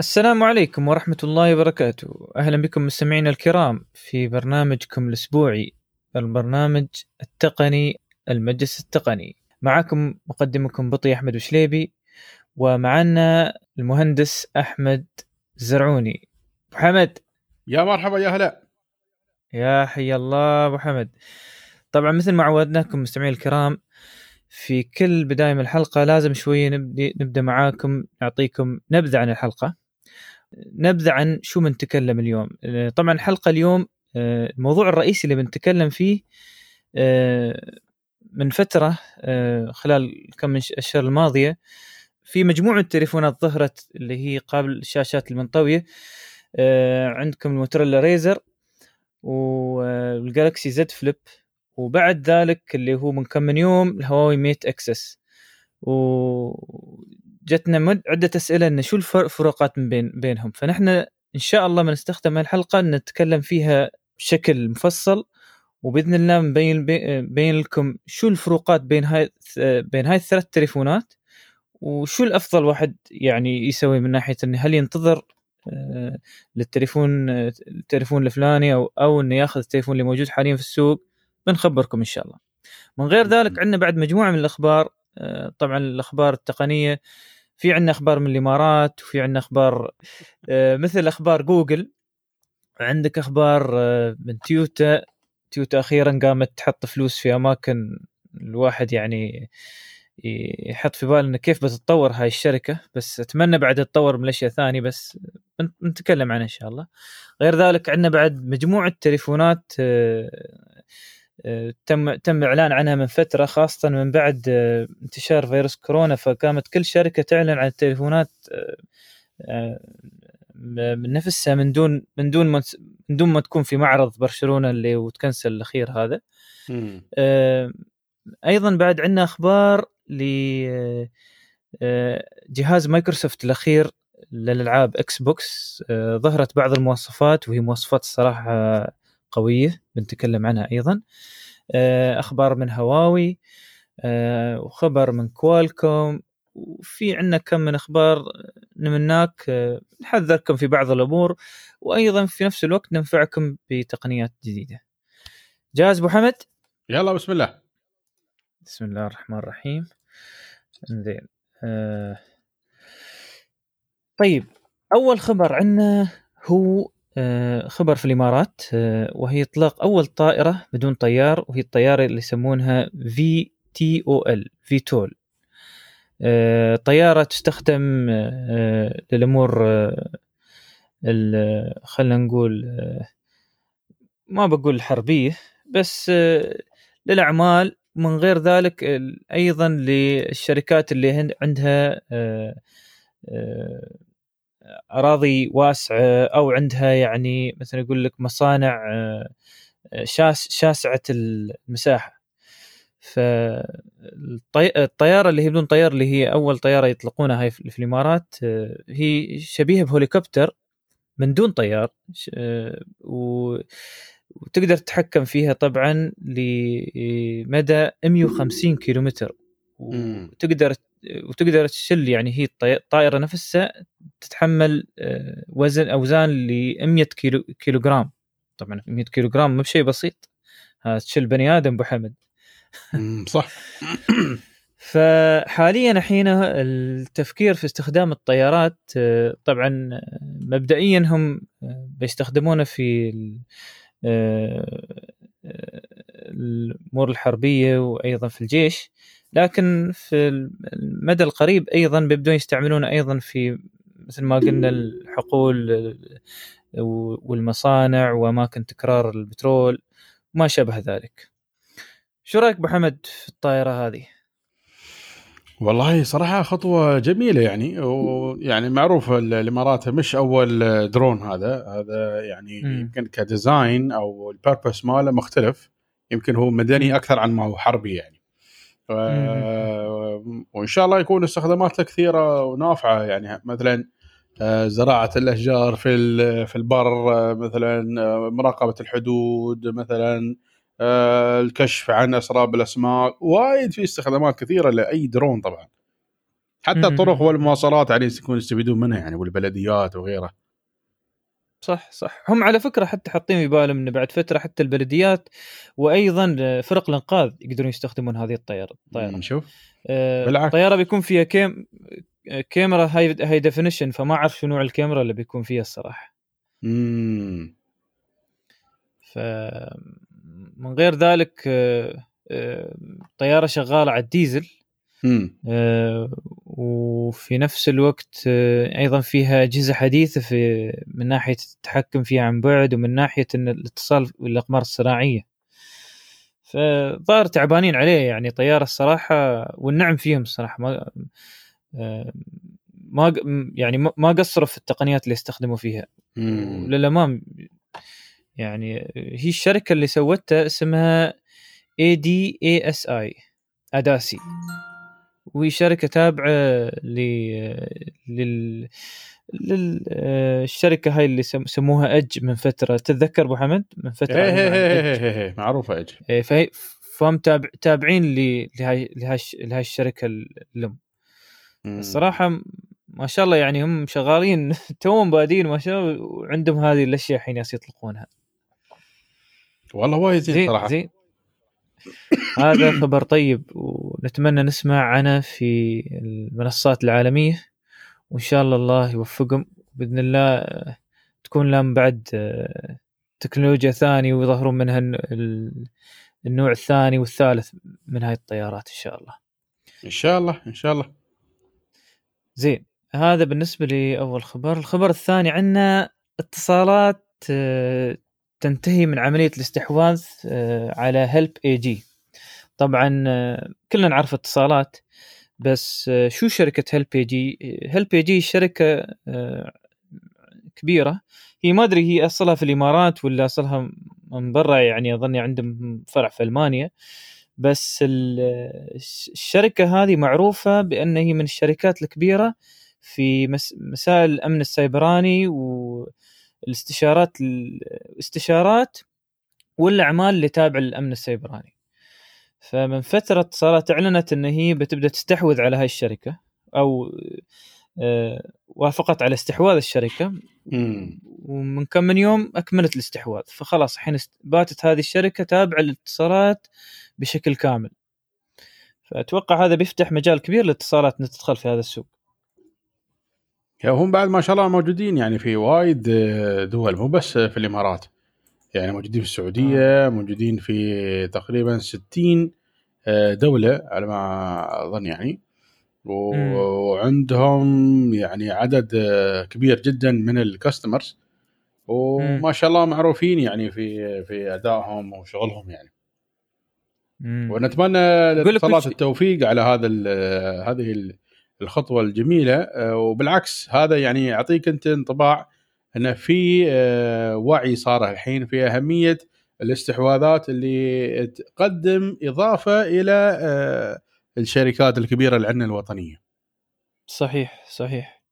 السلام عليكم ورحمة الله وبركاته. أهلا بكم مستمعينا الكرام في برنامجكم الأسبوعي البرنامج التقني المجلس التقني. معكم مقدمكم بطي أحمد وشليبي ومعنا المهندس أحمد زرعوني. أبو حمد. يا مرحبا يا هلا. يا حي الله أبو حمد. طبعا مثل ما عودناكم مستمعين الكرام في كل بداية من الحلقة لازم شوية نبدأ, نبدأ معاكم نعطيكم نبذة عن الحلقة. نبذة عن شو بنتكلم اليوم. طبعا الحلقة اليوم آه، الموضوع الرئيسي اللي بنتكلم فيه آه، من فترة آه، خلال كم من الأشهر الماضية في مجموعة تليفونات ظهرت اللي هي قابل الشاشات المنطوية عندكم ال Motorola Razr وال Galaxy Z Flip وبعد ذلك اللي هو من كم من يوم ال Huawei Mate Xs. وجتنا عدة أسئلة إن شو الفروقات من بين بينهم. فنحن إن شاء الله بنستخدم الحلقة نتكلم فيها بشكل مفصل وبإذن الله نبين بين لكم شو الفروقات بين هاي بين هاي الثلاث تليفونات وشو الأفضل واحد يعني يسوي من ناحية إنه هل ينتظر آه، للتليفون التليفون الفلاني أو أو إنه ياخذ التليفون اللي موجود حاليا في السوق. بنخبركم إن شاء الله. من غير ذلك عندنا بعد مجموعة من الأخبار آه، طبعا الأخبار التقنية في عندنا أخبار من الإمارات وفي عندنا أخبار آه، مثل أخبار جوجل عندك أخبار من تويوتا. تويوتا أخيرا قامت تحط فلوس في أماكن الواحد يعني يحط في باله إنه كيف بتتطور هاي الشركة. بس أتمنى بعد تتطور من الاشياء ثانية بس نتكلم عنها إن شاء الله. غير ذلك عندنا بعد مجموعة تليفونات آه، آه، تم تم إعلان عنها من فترة خاصة من بعد آه، انتشار فيروس كورونا. فقامت كل شركة تعلن عن التليفونات من نفسها من دون من دون ما من دون ما تكون في معرض برشلونة اللي وتكنسل الأخير هذا. أيضا بعد عندنا أخبار ل آه، جهاز مايكروسوفت الأخير للألعاب Xbox آه، ظهرت بعض المواصفات وهي مواصفات الصراحة قوية بنتكلم عنها أيضا. آه، أخبار من هواوي وخبر من كوالكوم وفي عندنا كم من أخبار نمناك نحذركم في بعض الأمور وأيضا في نفس الوقت ننفعكم بتقنيات جديدة. جاهز أبو حمد؟ يلا بسم الله. بسم الله الرحمن الرحيم. زين آه. طيب أول خبر عندنا هو آه خبر في الإمارات آه وهي إطلاق أول طائرة بدون طيار وهي الطيارة اللي يسمونها في تي أو ال في تول آه طيارة تستخدم آه للأمور آه خلينا نقول آه ما بقول الحربيه بس آه للأعمال. من غير ذلك أيضا للشركات اللي عندها آه، آه، أراضي واسعة أو عندها يعني مثلا يقول لك مصانع آه، شاس شاسعة المساحة. فالطياره اللي هي بدون طيار اللي هي أول طيارة يطلقونها هاي في الإمارات هي شبيهة بهوليكوبتر من دون طيار و وتقدر تتحكم فيها طبعا لمدى 150 كيلومتر. وتقدر وتقدر تشل يعني هي الطائرة نفسها تتحمل آه، وزن أوزان ل 100 كيلو كيلو جرام طبعا 100 كيلو جرام مو بشيء بسيط. تشل بني آدم أبو حمد. صح. فحاليا الحين التفكير في استخدام الطيارات آه، طبعا آه، مبدئيا هم بيستخدمونه في الأمور الحربية وأيضا في الجيش. لكن في المدى القريب أيضا بيبدون يستعملونه أيضا في مثل ما قلنا الحقول والمصانع وأماكن تكرير البترول وما شابه ذلك. شو رأيك أبو حمد في الطائرة هذه؟ والله صراحة خطوة جميلة يعني ويعني معروف الإمارات مش أول درون هذا هذا يعني م. يمكن ك design أو ال purpose ماله مختلف يمكن هو مدني أكثر عن ما هو حربي يعني. وإن شاء الله يكون استخداماته كثيرة ونافعة يعني مثلا آه، زراعة الأشجار في في البر مثلا آه، مراقبة الحدود مثلا آه، الكشف عن أسراب الأسماك. وايد في استخدامات كثيرة لأي درون طبعا. حتى الطرق والمواصلات يعني يكون يستفيدون منها يعني والبلديات وغيره صح صح. هم على فكرة حتى حاطين في بالهم إنه بعد فترة حتى البلديات وأيضا فرق الإنقاذ يقدرون يستخدمون هذه الطيارة الطيارة. نشوف آه بالعكس. الطيارة بيكون فيها كيم كاميرا high high definition فما أعرف شو نوع الكاميرا اللي بيكون فيها الصراحة. امم ف من غير ذلك طياره آه، شغالة على الديزل. آه وفي نفس الوقت آه أيضا فيها اجهزه حديثه في من ناحية التحكم فيها عن بعد ومن ناحية إن الاتصال بالاقمار الصناعية. فظاهر تعبانين عليه يعني طيارة الصراحة والنعم فيهم الصراحة. ما آه ما يعني ما قصروا في التقنيات اللي استخدموا فيها. للامام يعني هي الشركة اللي سوتها اسمها A D A S I ADASI وهي شركة تابعة ل لل للشركه هاي اللي سموها EDGE من فترة. تتذكر أبو حمد؟ من فترة إيه إيه إيه إيه إيه معروفة EDGE إيه فهي فهم تابع تابعين لهاي لهاي لهاي الشركة الام الصراحة ما شاء الله يعني هم شغالين توهم بادين ما شاء الله وعندهم هذه الأشياء الحين يطلقونها. والله وايد زين صراحة. زين. هذا خبر طيب ونتمنى نسمع عنه في المنصات العالمية وإن شاء الله الله يوفقهم بإذن الله تكون لهم بعد تكنولوجيا ثانية ويظهرون منها النوع الثاني والثالث من هاي الطيارات إن شاء الله. إن شاء الله إن شاء الله. زين هذا بالنسبة لأول خبر. الخبر الثاني عندنا اتصالات تنتهي من عملية الاستحواذ آه، على Help AG طبعا آه، كلنا نعرف اتصالات بس آه، شو شركة Help AG؟ Help AG شركة كبيرة. هي ما أدري هي أصلها في الإمارات ولا أصلها من برا؟ يعني اظن عندهم فرع في ألمانيا. بس الشركة هذه معروفة بان هي من الشركات الكبيرة في مسائل الأمن السيبراني و الاستشارات الاستشارات والأعمال اللي تابعة للأمن السيبراني. فمن فترة اتصالات اعلنت ان هي بتبدأ تستحوذ على هاي الشركة أو آه، وافقت على استحواذ الشركة. ومن كم من يوم أكملت الاستحواذ. فخلاص الحين باتت هذه الشركة تابعة للاتصالات بشكل كامل. فأتوقع هذا بيفتح مجال كبير للاتصالات ان تدخل في هذا السوق. هم بعد ما شاء الله موجودين يعني في وايد آه، دول مو بس في الإمارات. يعني موجودين في السعودية آه. موجودين في تقريبا 60 آه، دولة على ما أظن يعني. وعندهم يعني عدد كبير جدا من الكاستمرز وما شاء الله معروفين يعني في في أدائهم وشغلهم يعني. ونتمنى لاتصالات التوفيق على هذا هذه الخطوة الجميلة. آه، وبالعكس هذا يعني يعطيك أنت انطباع انه في آه، وعي صار الحين في أهمية الاستحواذات اللي تقدم إضافة إلى آه، الشركات الكبيرة اللي عندنا الوطنية. صحيح صحيح.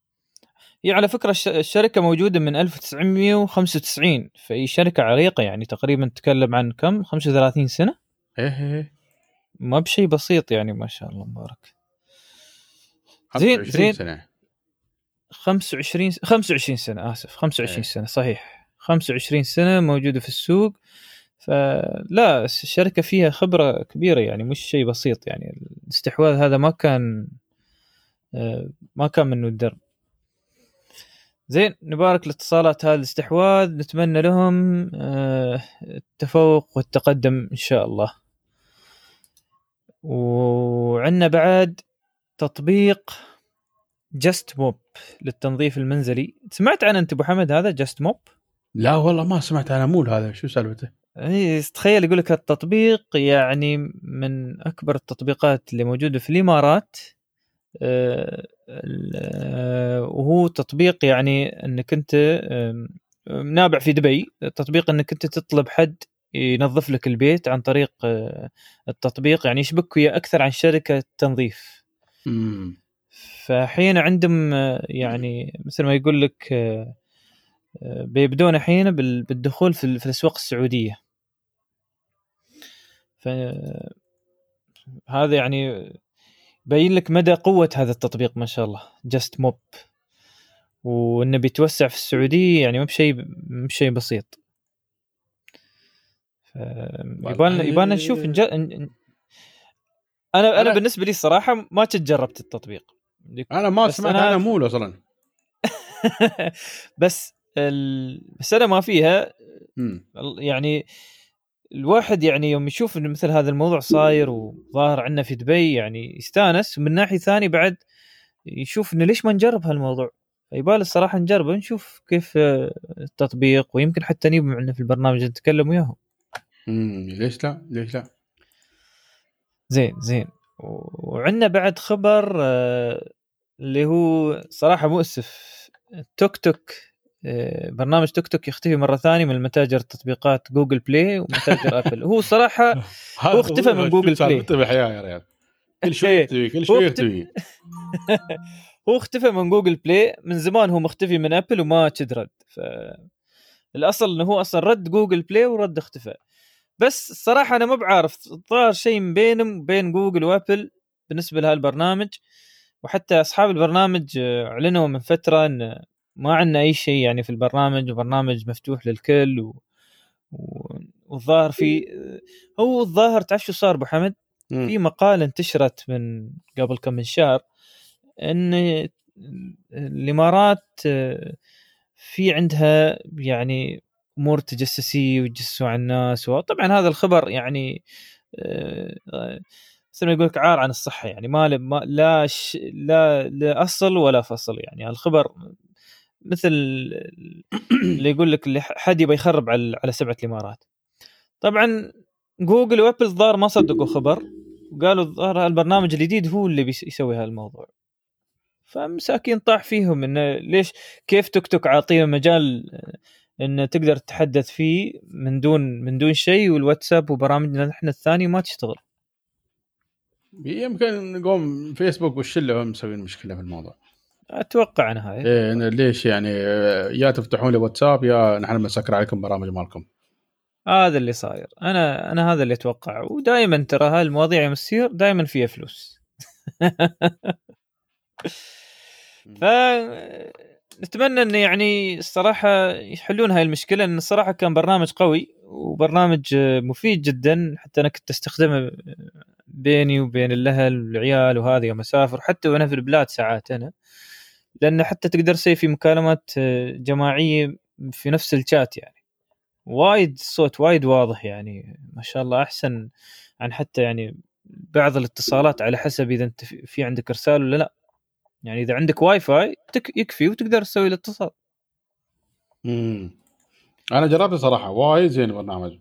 هي على فكرة الشركة موجودة من 1995 فهي شركة عريقة يعني تقريبا تتكلم عن كم 35 سنة؟ إيه إيه ما بشيء بسيط يعني ما شاء الله مبارك. زين زين سنة 25 25 سنة آسف 25 إيه. سنة صحيح 25 سنة موجودة في السوق فلا الشركة فيها خبرة كبيرة يعني مش شيء بسيط يعني. الاستحواذ هذا ما كان آه، ما كان منه الدرب. زين نبارك لاتصالات هذا الاستحواذ. نتمنى لهم آه، التفوق والتقدم إن شاء الله. وعندنا بعد تطبيق جست موب للتنظيف المنزلي. سمعت عنه أنت أبو حمد؟ هذا جست موب؟ لا والله ما سمعت عنه. مو هذا شو سالفته؟ اي تخيل يقول لك التطبيق يعني من أكبر التطبيقات اللي موجودة في الإمارات آه، آه، وهو تطبيق يعني إنك أنت نابع في دبي تطبيق إنك أنت تطلب حد ينظف لك البيت عن طريق آه، التطبيق يعني يشبك ويا أكثر عن شركة تنظيف. فحين عندهم يعني مثل ما يقول لك بيبدون الحين بالدخول في الأسواق السعودية. ف هذا يعني بين لك مدى قوة هذا التطبيق ما شاء الله. جاست موب وإنه بيتوسع في السعودية يعني مو بشيء مو بشيء بسيط. يبغى يبغى نشوف نج... أنا أنا, أنا بالنسبة لي الصراحه ما كنت جربت التطبيق. أنا ما سمعت عنه مول أصلا بس ال... بس أنا ما فيها يعني الواحد يعني يوم يشوف إن مثل هذا الموضوع صاير وظاهر عندنا في دبي يعني يستانس ومن ناحية ثانية بعد يشوف إنه ليش ما نجرب هالموضوع؟ يبال الصراحة نجربه نشوف كيف التطبيق ويمكن حتى نجيب معنا في البرنامج نتكلم وياهم. امم ليش لا؟ ليش لا؟ زين زين. وعندنا بعد خبر آه، اللي هو صراحة مؤسف ToTok. آه، برنامج ToTok يختفي مرة ثانية من متاجر تطبيقات Google Play ومتاجر آبل. هو صراحة هو اختفى من Google Play. يا ريال. كل شوي يختفي كل شوي يختفي. هو اختفى من Google Play. من زمان هو مختفي من آبل وما رد. ف الأصل إنه هو أصلا رد Google Play ورد اختفى. بس الصراحه أنا ما بعرف صار شيء بينهم بين جوجل وآبل بالنسبة لهالبرنامج. وحتى أصحاب البرنامج أعلنوا من فترة إن ما عندنا أي شيء يعني في البرنامج وبرنامج مفتوح للكل و... و... والظاهر في هو الظاهر تعرف شو صار أبو حمد؟ في مقاله انتشرت من قبل كم من شهر إن الإمارات في عندها يعني أمور تجسسية ويجسسوا على الناس وطبعا هذا الخبر يعني مثل ما يقول لك عار عن الصحة يعني ما. لا لا اصل ولا فصل يعني الخبر مثل اللي يقول لك اللي حد يبغى يخرب على على سبعة الإمارات. طبعا جوجل وأبل الظاهر ما صدقوا خبر وقالوا الظاهر البرنامج الجديد هو اللي بيسوي هالموضوع. فمساكين طاح فيهم إنه ليش كيف توك توك عاطيه مجال إن تقدر تتحدث فيه من دون من دون شيء والواتساب وبرامجنا إحنا الثانية ما تشتغل. يمكن نقوم فيسبوك والشلة هم مسوين مشكلة في الموضوع. أتوقع أنا هاي إيه ليش يعني يا تفتحون لي واتساب يا نحن بنسكر عليكم برامج مالكم. هذا اللي صاير. أنا أنا هذا اللي أتوقع. ودائما ترى هاي المواضيع يوم تصير دائما فيها فلوس. ف نتمنى انه يعني الصراحة يحلون هاي المشكلة لأن الصراحة كان برنامج قوي وبرنامج مفيد جدا. حتى أنا كنت أستخدمه بيني وبين الأهل والعيال وهذه يوم أسافر. حتى وأنا في البلاد ساعات أنا. لأن حتى تقدر تسوي في مكالمات جماعية في نفس الشات يعني. وايد الصوت وايد واضح يعني ما شاء الله أحسن عن حتى يعني بعض الاتصالات على حسب إذا أنت في عندك إرسال ولا لا. يعني إذا عندك واي فاي تك يكفي وتقدر تسوي الاتصال. امم أنا جربته صراحة وايد زين البرنامج.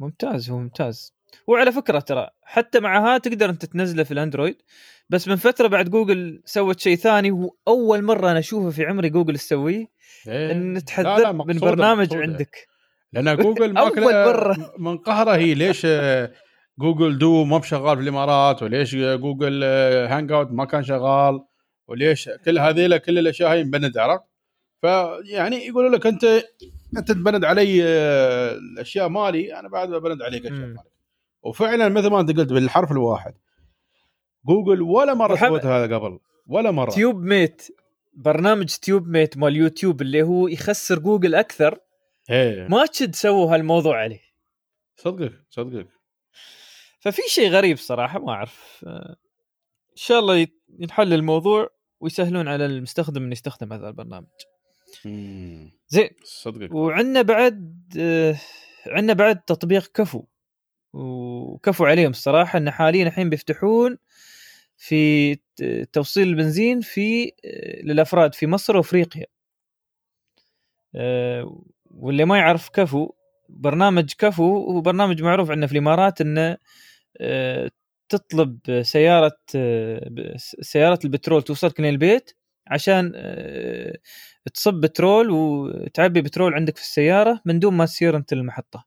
ممتاز هو ممتاز. وعلى فكرة ترى حتى معها تقدر أنت تنزله في الأندرويد بس من فترة بعد جوجل سوت شيء ثاني واول مرة أنا أشوفه في عمري جوجل تسويه إيه؟ إن تحذر من برنامج مقصودة. عندك. لأن جوجل أول مرة. من قهرة هي ليش Google Duo مب شغال في الإمارات؟ وليش Google Hangout ما كان شغال؟ وليش كل هذيلا كل الأشياء هاي مبند عرفت؟ فيعني يقولوا لك أنت أنت تبند علي آه، الأشياء مالي أنا بعد ببند عليك الأشياء مالك. وفعلا مثل ما أنت قلت بالحرف الواحد. جوجل ولا مرة سويت هذا قبل. ولا مرة. TubeMate. برنامج TubeMate مال يوتيوب اللي هو يخسر جوجل أكثر. هي. ما قد سووا هالموضوع عليه. صدقك صدقك. ففي شيء غريب صراحة ما أعرف. إن شاء الله ينحل الموضوع ويسهلون على المستخدم إنه يستخدم هذا البرنامج. زين. صدقك. وعندنا بعد آه، عندنا بعد تطبيق كفو. وكفو عليهم الصراحة إن حاليا الحين بيفتحون في توصيل البنزين في آه، للأفراد في مصر وأفريقيا آه، واللي ما يعرف كفو برنامج كفو هو برنامج معروف عندنا في الإمارات إنه آه، تطلب سيارة سيارة البترول توصلك للبيت عشان تصب بترول وتعبي بترول عندك في السيارة من دون ما تسير أنت للمحطه.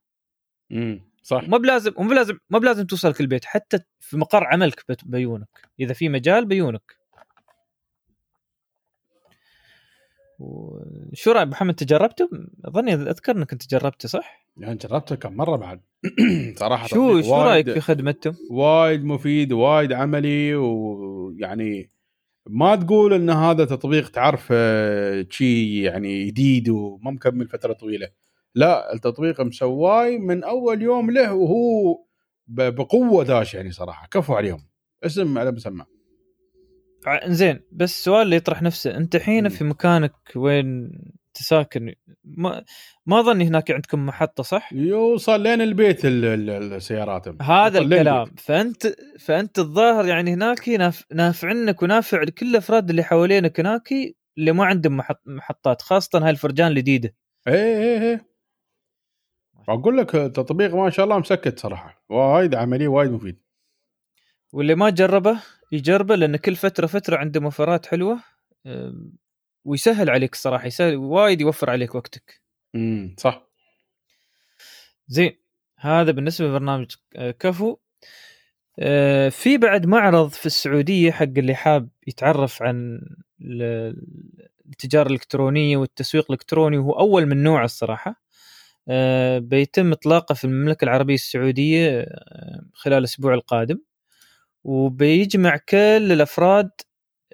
امم صح ما بلازم مو بلازم ما بلازم توصلك البيت حتى في مقر عملك بيونك إذا في مجال بيونك. شو رايك محمد انت جربته؟ أظني أذكر إنك أنت جربته صح؟ يعني جربته كم مرة بعد صراحة شو شو رأيك في خدمتهم؟ وايد مفيد وايد عملي ويعني ما تقول إن هذا تطبيق تعرف شيء يعني جديد وما مكمل فترة طويلة لا التطبيق مسواي من أول يوم له وهو بقوة داش يعني صراحة. كفو عليهم. اسم على مسمى. زين بس السؤال اللي يطرح نفسه. أنت الحين في مكانك وين تساكن ما ما ظني هناك عندكم محطة صح؟ يوصل لين البيت السيارات هذا الكلام. فأنت فأنت الظاهر يعني هناك ناف... نافع عنك ونافع لكل الافراد اللي حوالينك هناك اللي ما عندهم محط... محطات خاصة هاي الفرجان الجديدة. إيه إيه إيه. أقول لك التطبيق ما شاء الله مسكت صراحة وايد عملي وايد مفيد. واللي ما جربه يجربه لأن كل فترة فترة عنده مفرات حلوة ويسهل عليك الصراحه يسهل وايد يوفر عليك وقتك. امم صح. زين هذا بالنسبة لبرنامج كفو. آه، في بعد معرض في السعودية حق اللي حاب يتعرف عن التجارة الإلكترونية والتسويق الإلكتروني وهو أول من نوعه الصراحة. آه، بيتم إطلاقه في المملكة العربية السعودية آه، خلال الأسبوع القادم. وبيجمع كل الأفراد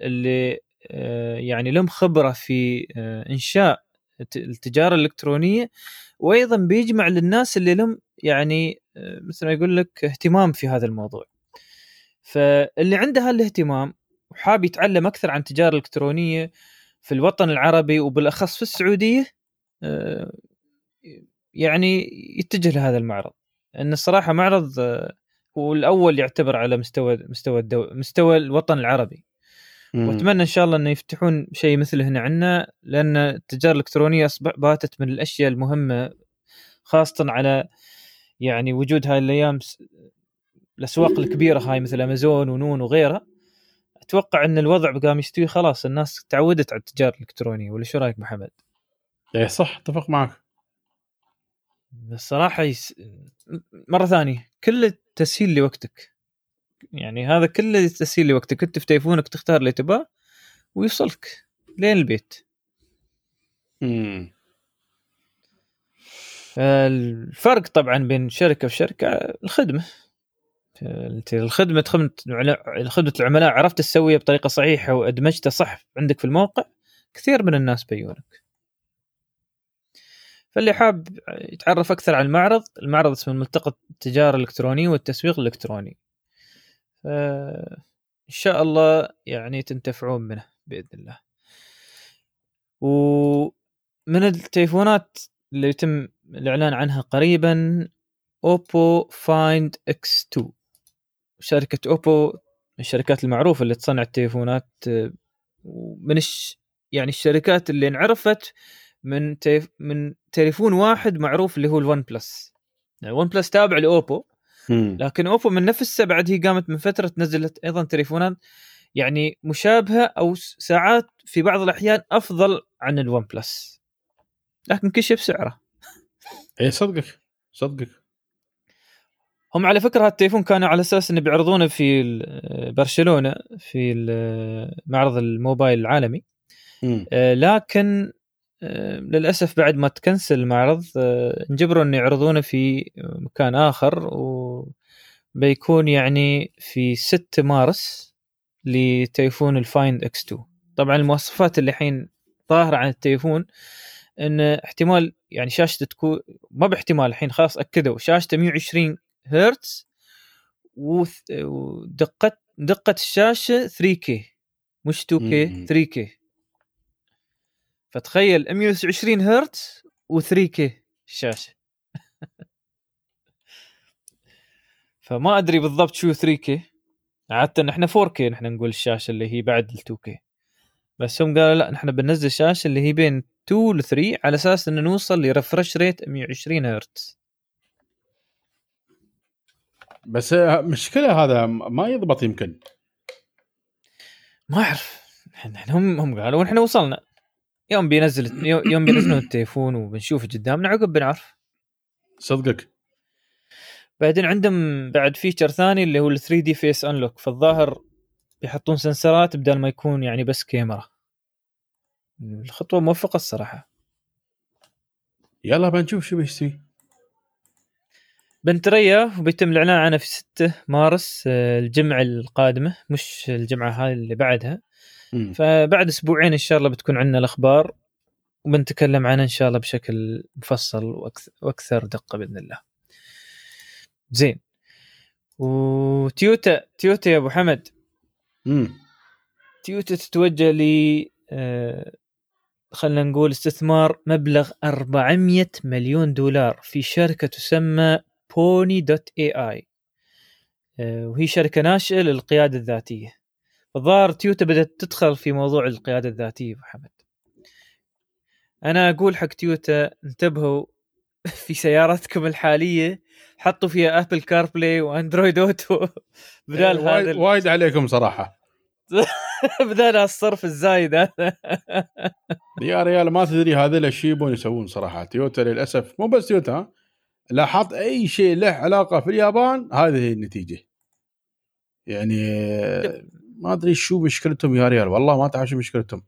اللي آه، يعني لهم خبرة في آه، إنشاء التجارة الإلكترونية. وأيضا بيجمع للناس اللي لهم يعني آه، مثل ما يقول لك اهتمام في هذا الموضوع. فاللي عنده هالاهتمام وحاب يتعلم أكثر عن التجارة الإلكترونية في الوطن العربي وبالأخص في السعودية يعني يتجه لهذا المعرض. ان الصراحة معرض هو الأول يعتبر على مستوى مستوى الدو... مستوى الوطن العربي. وأتمنى إن شاء الله إنه يفتحون شيء مثل هنا عندنا لأن التجارة الإلكترونية أصبح باتت من الأشياء المهمة خاصة على يعني وجود هاي الأيام الأسواق الكبيرة هاي مثل أمازون ونون وغيرها. أتوقع إن الوضع قام يستوي خلاص الناس تعودت على التجارة الإلكترونية. ولا شو رأيك محمد؟ إيه صح أتفق معك. الصراحة يس... مرة ثانية كل تسهيل لوقتك. يعني هذا كله تسهيل لوقتك. انت في تليفونك تختار اللي تبغاه ويوصلك لين البيت. امم الفرق طبعا بين شركة وشركة الخدمة. أنت الخدمة خدمه خدمه العملاء عرفت تسويها بطريقة صحيحة وأدمجتها صح عندك في الموقع كثير من الناس بييونك. فاللي حاب يتعرف أكثر عن المعرض المعرض اسمه ملتقى التجاره الالكترونيه والتسويق الالكتروني إن شاء الله يعني تنتفعون منه بإذن الله. ومن التليفونات اللي يتم الإعلان عنها قريبا Oppo Find X 2 شركة Oppo من الشركات المعروفة اللي تصنع التليفونات من الش... يعني الشركات اللي انعرفت من تيف... من تليفون واحد معروف اللي هو ال OnePlus يعني ال OnePlus تابع ل Oppo. لكن Oppo من نفسها بعد هي قامت من فترة نزلت أيضا تليفونات يعني مشابهة أو ساعات في بعض الأحيان أفضل عن ال OnePlus لكن كل شيء بسعره. اي صدقك صدقك. هم على فكرة هالتليفون كانوا على أساس إنه بيعرضونه في برشلونة في معرض الموبايل العالمي. آه، لكن للأسف بعد ما تكنسل المعرض آه، انجبروا انه يعرضونه في مكان آخر وبيكون يعني في 6 مارس لتليفون ال Find X 2 طبعا المواصفات اللي الحين ظاهرة عن التليفون إن احتمال يعني شاشته تكون مب احتمال الحين خلاص أكدوا شاشته 120 هرتز ودقه دقة الشاشة 3K مش 2K 3K فتخيل 120 هرتز و3 كي الشاشه فما أدري بالضبط شو 3 كي عادة إحنا 4 كي نحن نقول الشاشة اللي هي بعد ال 2 كي بس هم قالوا لا نحن بننزل شاشة اللي هي بين 2 ل 3 على أساس إنه نوصل لرفرش ريت 120 هرتز. بس مشكلة هذا ما يضبط يمكن. ما أعرف. هم هم قالوا ونحن وصلنا. يوم بينزل يوم بينزلون التليفون وبنشوف قدامنا عقب بنعرف. صدقك. بعدين عندهم بعد feature ثاني اللي هو ال 3 D face unlock فالظاهر بيحطون سنسرات بدل ما يكون يعني بس كاميرا الخطوة موفقة الصراحة. يلا بنشوف شو بيستوي بنت ريا وبيتم الإعلان عنها في 6 مارس آه، الجمعة القادمة مش الجمعة هاي اللي بعدها. م. فبعد أسبوعين إن شاء الله بتكون عندنا الأخبار وبنتكلم عنها إن شاء الله بشكل مفصل وأكثر, وأكثر دقة بإذن الله. زين. وتيوتا تيوتا يا أبو حمد. امم تيوتا تتوجه ل آه خلينا نقول استثمار مبلغ 400 مليون دولار في شركة تسمى Pony dot AI وهي شركة ناشئة للقيادة الذاتية. الظاهر تيوتا بدأت تدخل في موضوع القيادة الذاتية ابو حمد أنا أقول حق تيوتا انتبهوا في سيارتكم الحالية حطوا فيها Apple CarPlay و Android Auto. بدال هذا وايد, وايد عليكم صراحة. بدال الصرف الزايد هذا. يا ريال ما تدري هذا الشيء يبون يسوون صراحة. تيوتا للأسف مو بس تيوتا لاحظت أي شيء له علاقة في اليابان هذه هي النتيجة. يعني ما أدري شو مشكلتهم يا ريال والله ما تعرف شو مشكلتهم.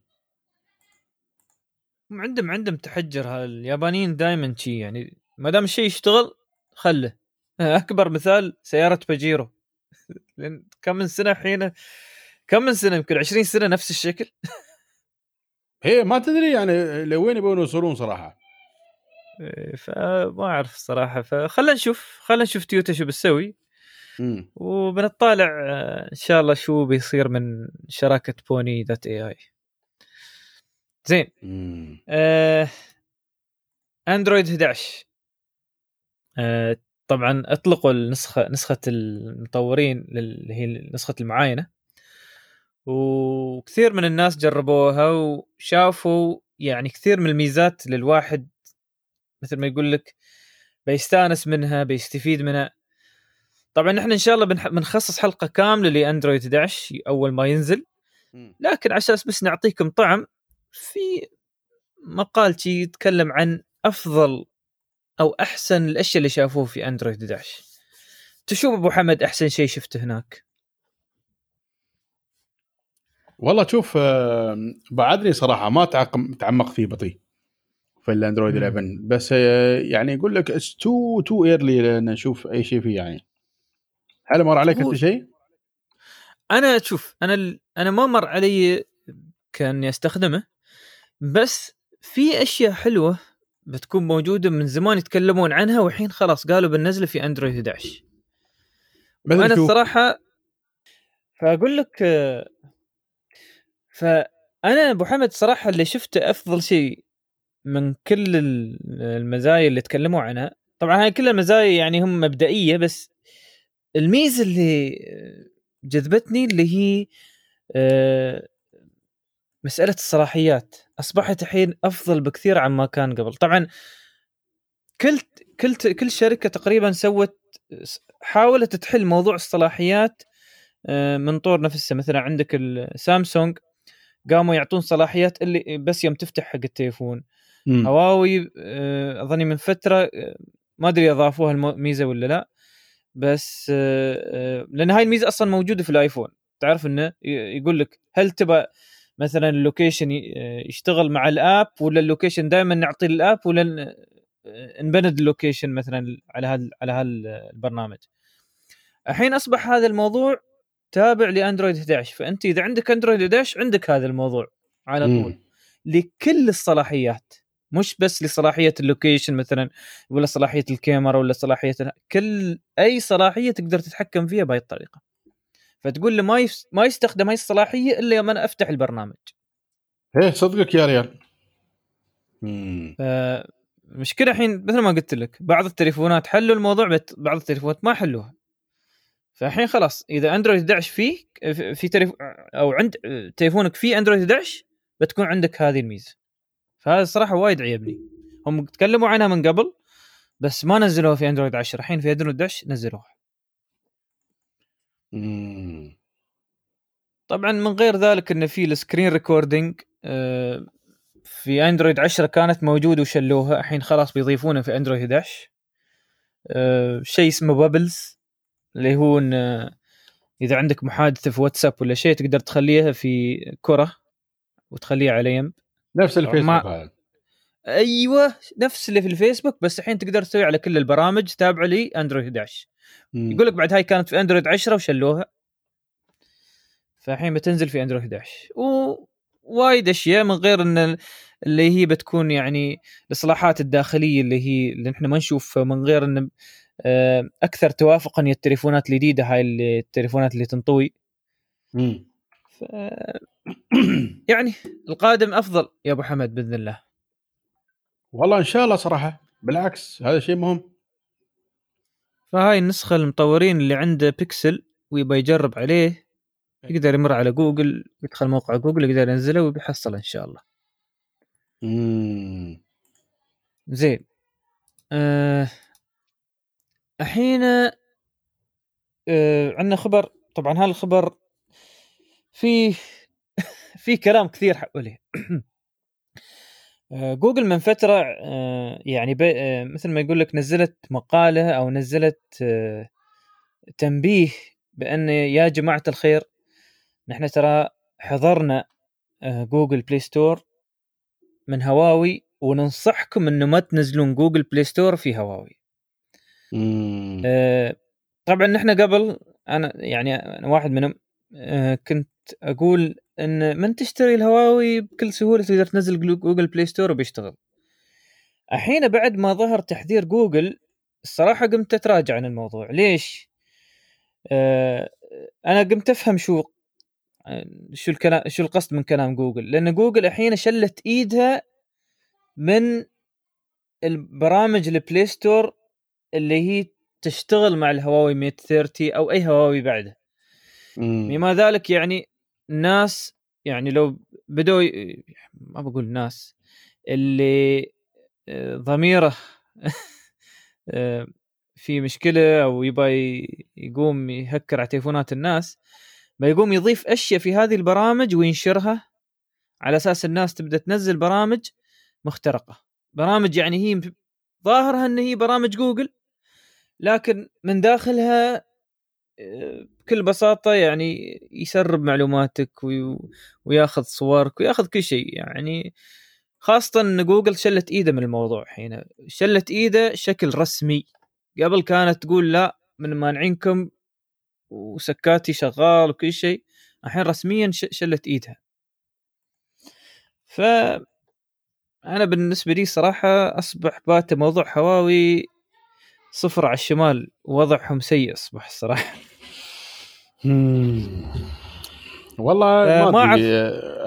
عندهم عندهم تحجر اليابانيين دائما شي يعني ما دام الشيء يشتغل خله. أكبر مثال سيارة باجيرو لأن كم من سنة الحين كم من سنة يمكن 20 سنة نفس الشكل. هي ما تدري يعني لوين يبون يوصلون صراحة. إيه، فما أعرف الصراحه فخلنا نشوف خلنا نشوف تويوتا شو بتسوي. وبنطالع إن شاء الله شو بيصير من شراكة Pony dot AI. زين. آه أندرويد 11 آه طبعا أطلقوا النسخة نسخة المطورين اللي هي نسخة المعاينة. وكثير من الناس جربوها وشافوا يعني كثير من الميزات للواحد مثل ما يقول لك بيستأنس منها بيستفيد منها. طبعا إحنا إن شاء الله بنخصص حلقة كاملة لأندرويد 11 أول ما ينزل. لكن على أساس بس نعطيكم طعم في مقال شي يتكلم عن أفضل أو أحسن الأشياء اللي شافوه في أندرويد 11 تشوف أبو حمد أحسن شيء شفته هناك. والله شوف بعدني صراحة ما تعمقت فيه بطيء في الأندرويد 11 بس آه، يعني يقول لك it's too too early نشوف أي شيء فيه يعني. هل مر عليك أنت شيء؟ أنا شوف أنا أنا ما مر علي كاني استخدمه بس في أشياء حلوة بتكون موجودة من زمان يتكلمون عنها والحين خلاص قالوا بننزله في أندرويد 11 أنا الصراحة فأقول لك فأنا أبو حمد صراحة اللي شفته أفضل شيء من كل المزايا اللي تكلموا عنها. طبعا هاي كل المزايا يعني هم مبدئية بس الميزة اللي جذبتني اللي هي آه، مسألة الصلاحيات. أصبحت الحين أفضل بكثير عما كان قبل. طبعا كل كل كل شركة تقريبا سوت حاولت تحل موضوع الصلاحيات آه، من طور نفسها. مثلا عندك السامسونج قاموا يعطون صلاحيات اللي بس يوم تفتح حق التليفون. هواوي آه، أظني من فترة ما أدري أضافوها الميزه ولا لا. بس لأن هاي الميزة أصلا موجودة في الآيفون. تعرف إنه يقول لك هل تبى مثلا ال location يشتغل مع ال app ولا ال location دائما نعطي ال app ولا نبند ال location مثلا على هذا على هذا البرنامج. الحين أصبح هذا الموضوع تابع لأندرويد 11 فأنت إذا عندك أندرويد 11 عندك هذا الموضوع على طول. لكل الصلاحيات. مش بس لصلاحية اللوكيشن مثلا ولا صلاحية الكاميرا ولا صلاحية كل أي صلاحية تقدر تتحكم فيها بهي الطريقة. فتقول لي ما ما يستخدم هاي الصلاحية إلا يوم أنا أفتح البرنامج. إيه صدقك يا ريال. مشكلة الحين مثل ما قلت لك بعض التليفونات حلوا الموضوع بعض التليفونات ما حلوها. فالحين خلاص إذا أندرويد 11 فيه في تليف أو عند تليفونك فيه أندرويد 11 بتكون عندك هذه الميزة. فهذا الصراحه وايد عيبني. هم تكلموا عنها من قبل بس ما نزلوها في اندرويد 10 الحين في اندرويد 11 نزلوها. طبعا من غير ذلك انه في ال screen recording آه، في اندرويد 10 كانت موجودة وشلوها. الحين خلاص بيضيفونها في اندرويد 11 آه، شيء اسمه bubbles اللي هو إن إذا عندك محادثة في واتساب ولا شيء تقدر تخليها في كرة وتخليها على ينب. نفس الفيسبوك ما... أيوه نفس اللي في الفيسبوك بس الحين تقدر تسوي على كل البرامج تابعه لي اندرويد 11 يقول لك بعد هاي كانت في اندرويد 10 وشلوها. فالحين بتنزل في اندرويد 11 ووايد أشياء من غير إن اللي هي بتكون يعني الإصلاحات الداخلية اللي هي اللي إحنا ما نشوف من غير إن آه، أكثر توافقا هي التليفونات الجديدة هاي اللي التليفونات اللي تنطوي. ف... يعني القادم أفضل يا أبو حمد بإذن الله. والله إن شاء الله صراحة. بالعكس هذا شيء مهم. فهاي النسخة المطورين اللي عنده بيكسل ويبغى يجرب عليه يقدر يمر على جوجل يدخل موقع جوجل يقدر ينزله وبيحصله إن شاء الله. امم زين. أه الحين أه عندنا خبر. طبعا هذا الخبر في كلام كثير حوله آه، جوجل من فترة آه، يعني آه، مثل ما يقول لك نزلت مقالة أو نزلت تنبيه بأن يا جماعة الخير نحن ترى حضرنا Google Play Store من هواوي وننصحكم إنه ما تنزلون Google Play Store في هواوي. طبعا نحن قبل أنا يعني أنا واحد منهم كنت أقول إن من تشتري الهواوي بكل سهولة تقدر تنزل Google Play Store وبيشتغل. الحين بعد ما ظهر تحذير جوجل الصراحة قمت أتراجع عن الموضوع. ليش؟ آه أنا قمت أفهم شو شو الكلام شو القصد من كلام جوجل. لأن جوجل الحين شلت إيدها من البرامج ال Play Store اللي هي تشتغل مع الهواوي Mate 30 أو أي هواوي بعده. بما ذلك يعني الناس يعني لو بدوا ما بقول ناس اللي آه، ضميره آه، في مشكلة أو يبغى يقوم يهكر على تليفونات الناس ما يقوم يضيف أشياء في هذه البرامج وينشرها على أساس الناس تبدأ تنزل برامج مخترقة. برامج يعني هي ظاهرها إن هي برامج جوجل لكن من داخلها بكل بساطة يعني يسرب معلوماتك وي... وياخذ صورك وياخذ كل شيء. يعني خاصة إن جوجل شلت إيده من الموضوع الحين شلت إيده شكل رسمي. قبل كانت تقول لا من مانعينكم وسكاتي شغال وكل شيء الحين رسميا شلت إيدها. ف أنا بالنسبة لي صراحة أصبح بات موضوع هواوي صفر على الشمال وضعهم سيء أصبح الصراحه والله آه، ما, أدري.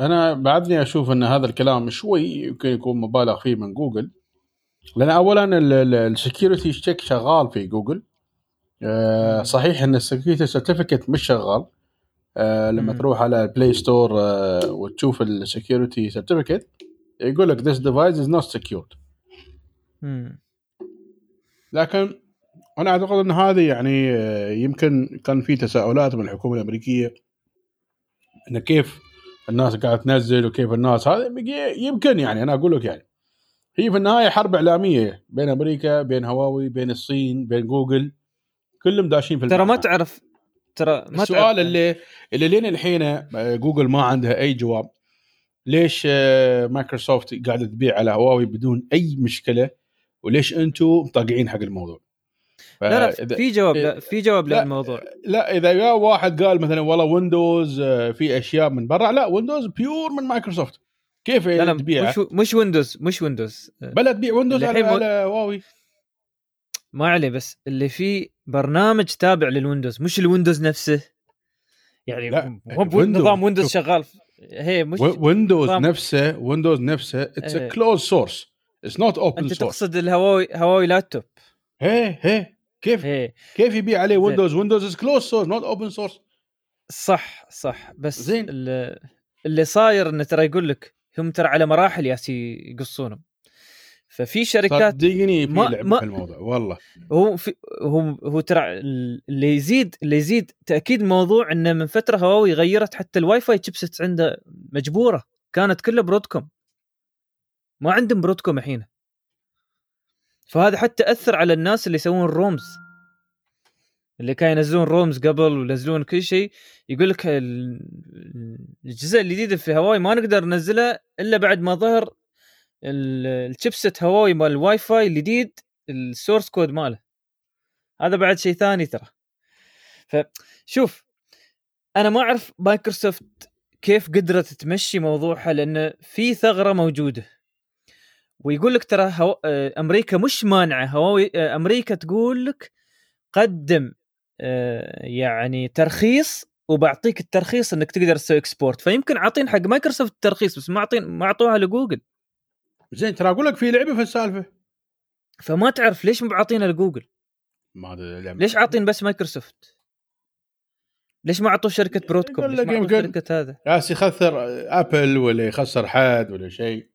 أنا بعدني أشوف إن هذا الكلام شوي يمكن يكون مبالغ فيه من جوجل. لأن اولا ال security check شغال في جوجل. آه، صحيح إن ال security certificate مش شغال. آه، لما تروح على ال Play Store وتشوف ال security certificate يقول لك this device is not secured. لكن أنا أعتقد إن هذه يعني آه، يمكن كان في تساؤلات من الحكومة الأمريكية إن كيف الناس قاعدة تنزل وكيف الناس هذا يمكن يعني أنا أقول لك يعني. هي في النهاية حرب إعلامية بين أمريكا بين هواوي بين الصين بين جوجل كلهم داشين في ترى ما تعرف ترى ما السؤال تعرف. اللي اللي لين الحين آه، جوجل ما عندها أي جواب. ليش آه، مايكروسوفت قاعدة تبيع على هواوي بدون أي مشكلة؟ وليش أنتم طاقعين حق الموضوع؟ لا لا في جواب لا في جواب للموضوع. لا إذا جاء واحد قال مثلا والله Windows آه، في أشياء من برا لا Windows pure من مايكروسوفت كيف لا لا تبيع مش مش Windows مش Windows بلا تبيع Windows على, على هواوي. ما عليه بس اللي فيه برنامج تابع لل Windows مش ال Windows نفسه. يعني لا مو نظام Windows شغال. هي مش ويندوز نفسه ويندوز نفسه it's closed source it's not open source أنت تقصد الهواوي هواوي لابتوب هي هي. كيف هي. كيف يبيع عليه Windows Windows is closed source not open source صح صح. بس زين. اللي, صاير انه ترى يقول لك هم ترى على مراحل ياسي يقصونهم. ففي شركات صدقني في ما ما في الموضوع والله. هو في هو هو ترى اللي يزيد اللي يزيد تأكيد الموضوع إنه من فترة هواوي غيرت حتى ال WiFi chipset عنده مجبورة. كانت كلها Broadcom. ما عندهم Broadcom الحين. فهذا حتى أثر على الناس اللي يسوون ROMs. اللي كانوا ينزلون ROMs قبل وينزلون كل شيء يقول لك الجزء الجديد في هواوي ما نقدر ننزله إلا بعد ما ظهر ال chipset هواوي مال الواي فاي الجديد ال source code ماله. هذا بعد شيء ثاني ترى. فشوف أنا ما أعرف مايكروسوفت كيف قدرت تمشي موضوعها لأن في ثغرة موجودة. ويقول لك ترى هو... آه، أمريكا مش مانعة. هواوي آه، أمريكا تقول لك قدم آه، يعني ترخيص وبعطيك الترخيص إنك تقدر تسوي export فيمكن عاطين حق مايكروسوفت الترخيص بس ما عاطين ما اعطوها لجوجل. زين ترى أقول لك في لعبة في السالفة. فما تعرف ليش مو عاطينها لجوجل؟ ما ليش عاطين بس مايكروسوفت؟ ليش ما اعطوه شركة Broadcom ليش ما شركة هذا؟ ياس يخسر Apple ولا يخسر حد ولا شيء.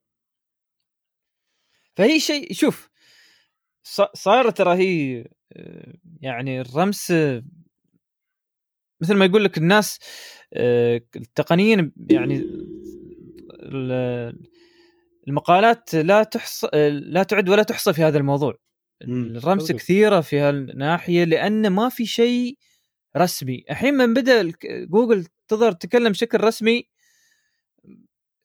فهي شيء شوف صار ترى هي آه، يعني الرمس مثل ما يقول لك الناس آه، التقنيين يعني المقالات لا تحصى لا تعد ولا تحصى في هذا الموضوع. الرمس كثيرة في هالناحية لأن ما في شيء رسمي. الحين من بدأ جوجل تظهر تتكلم بشكل رسمي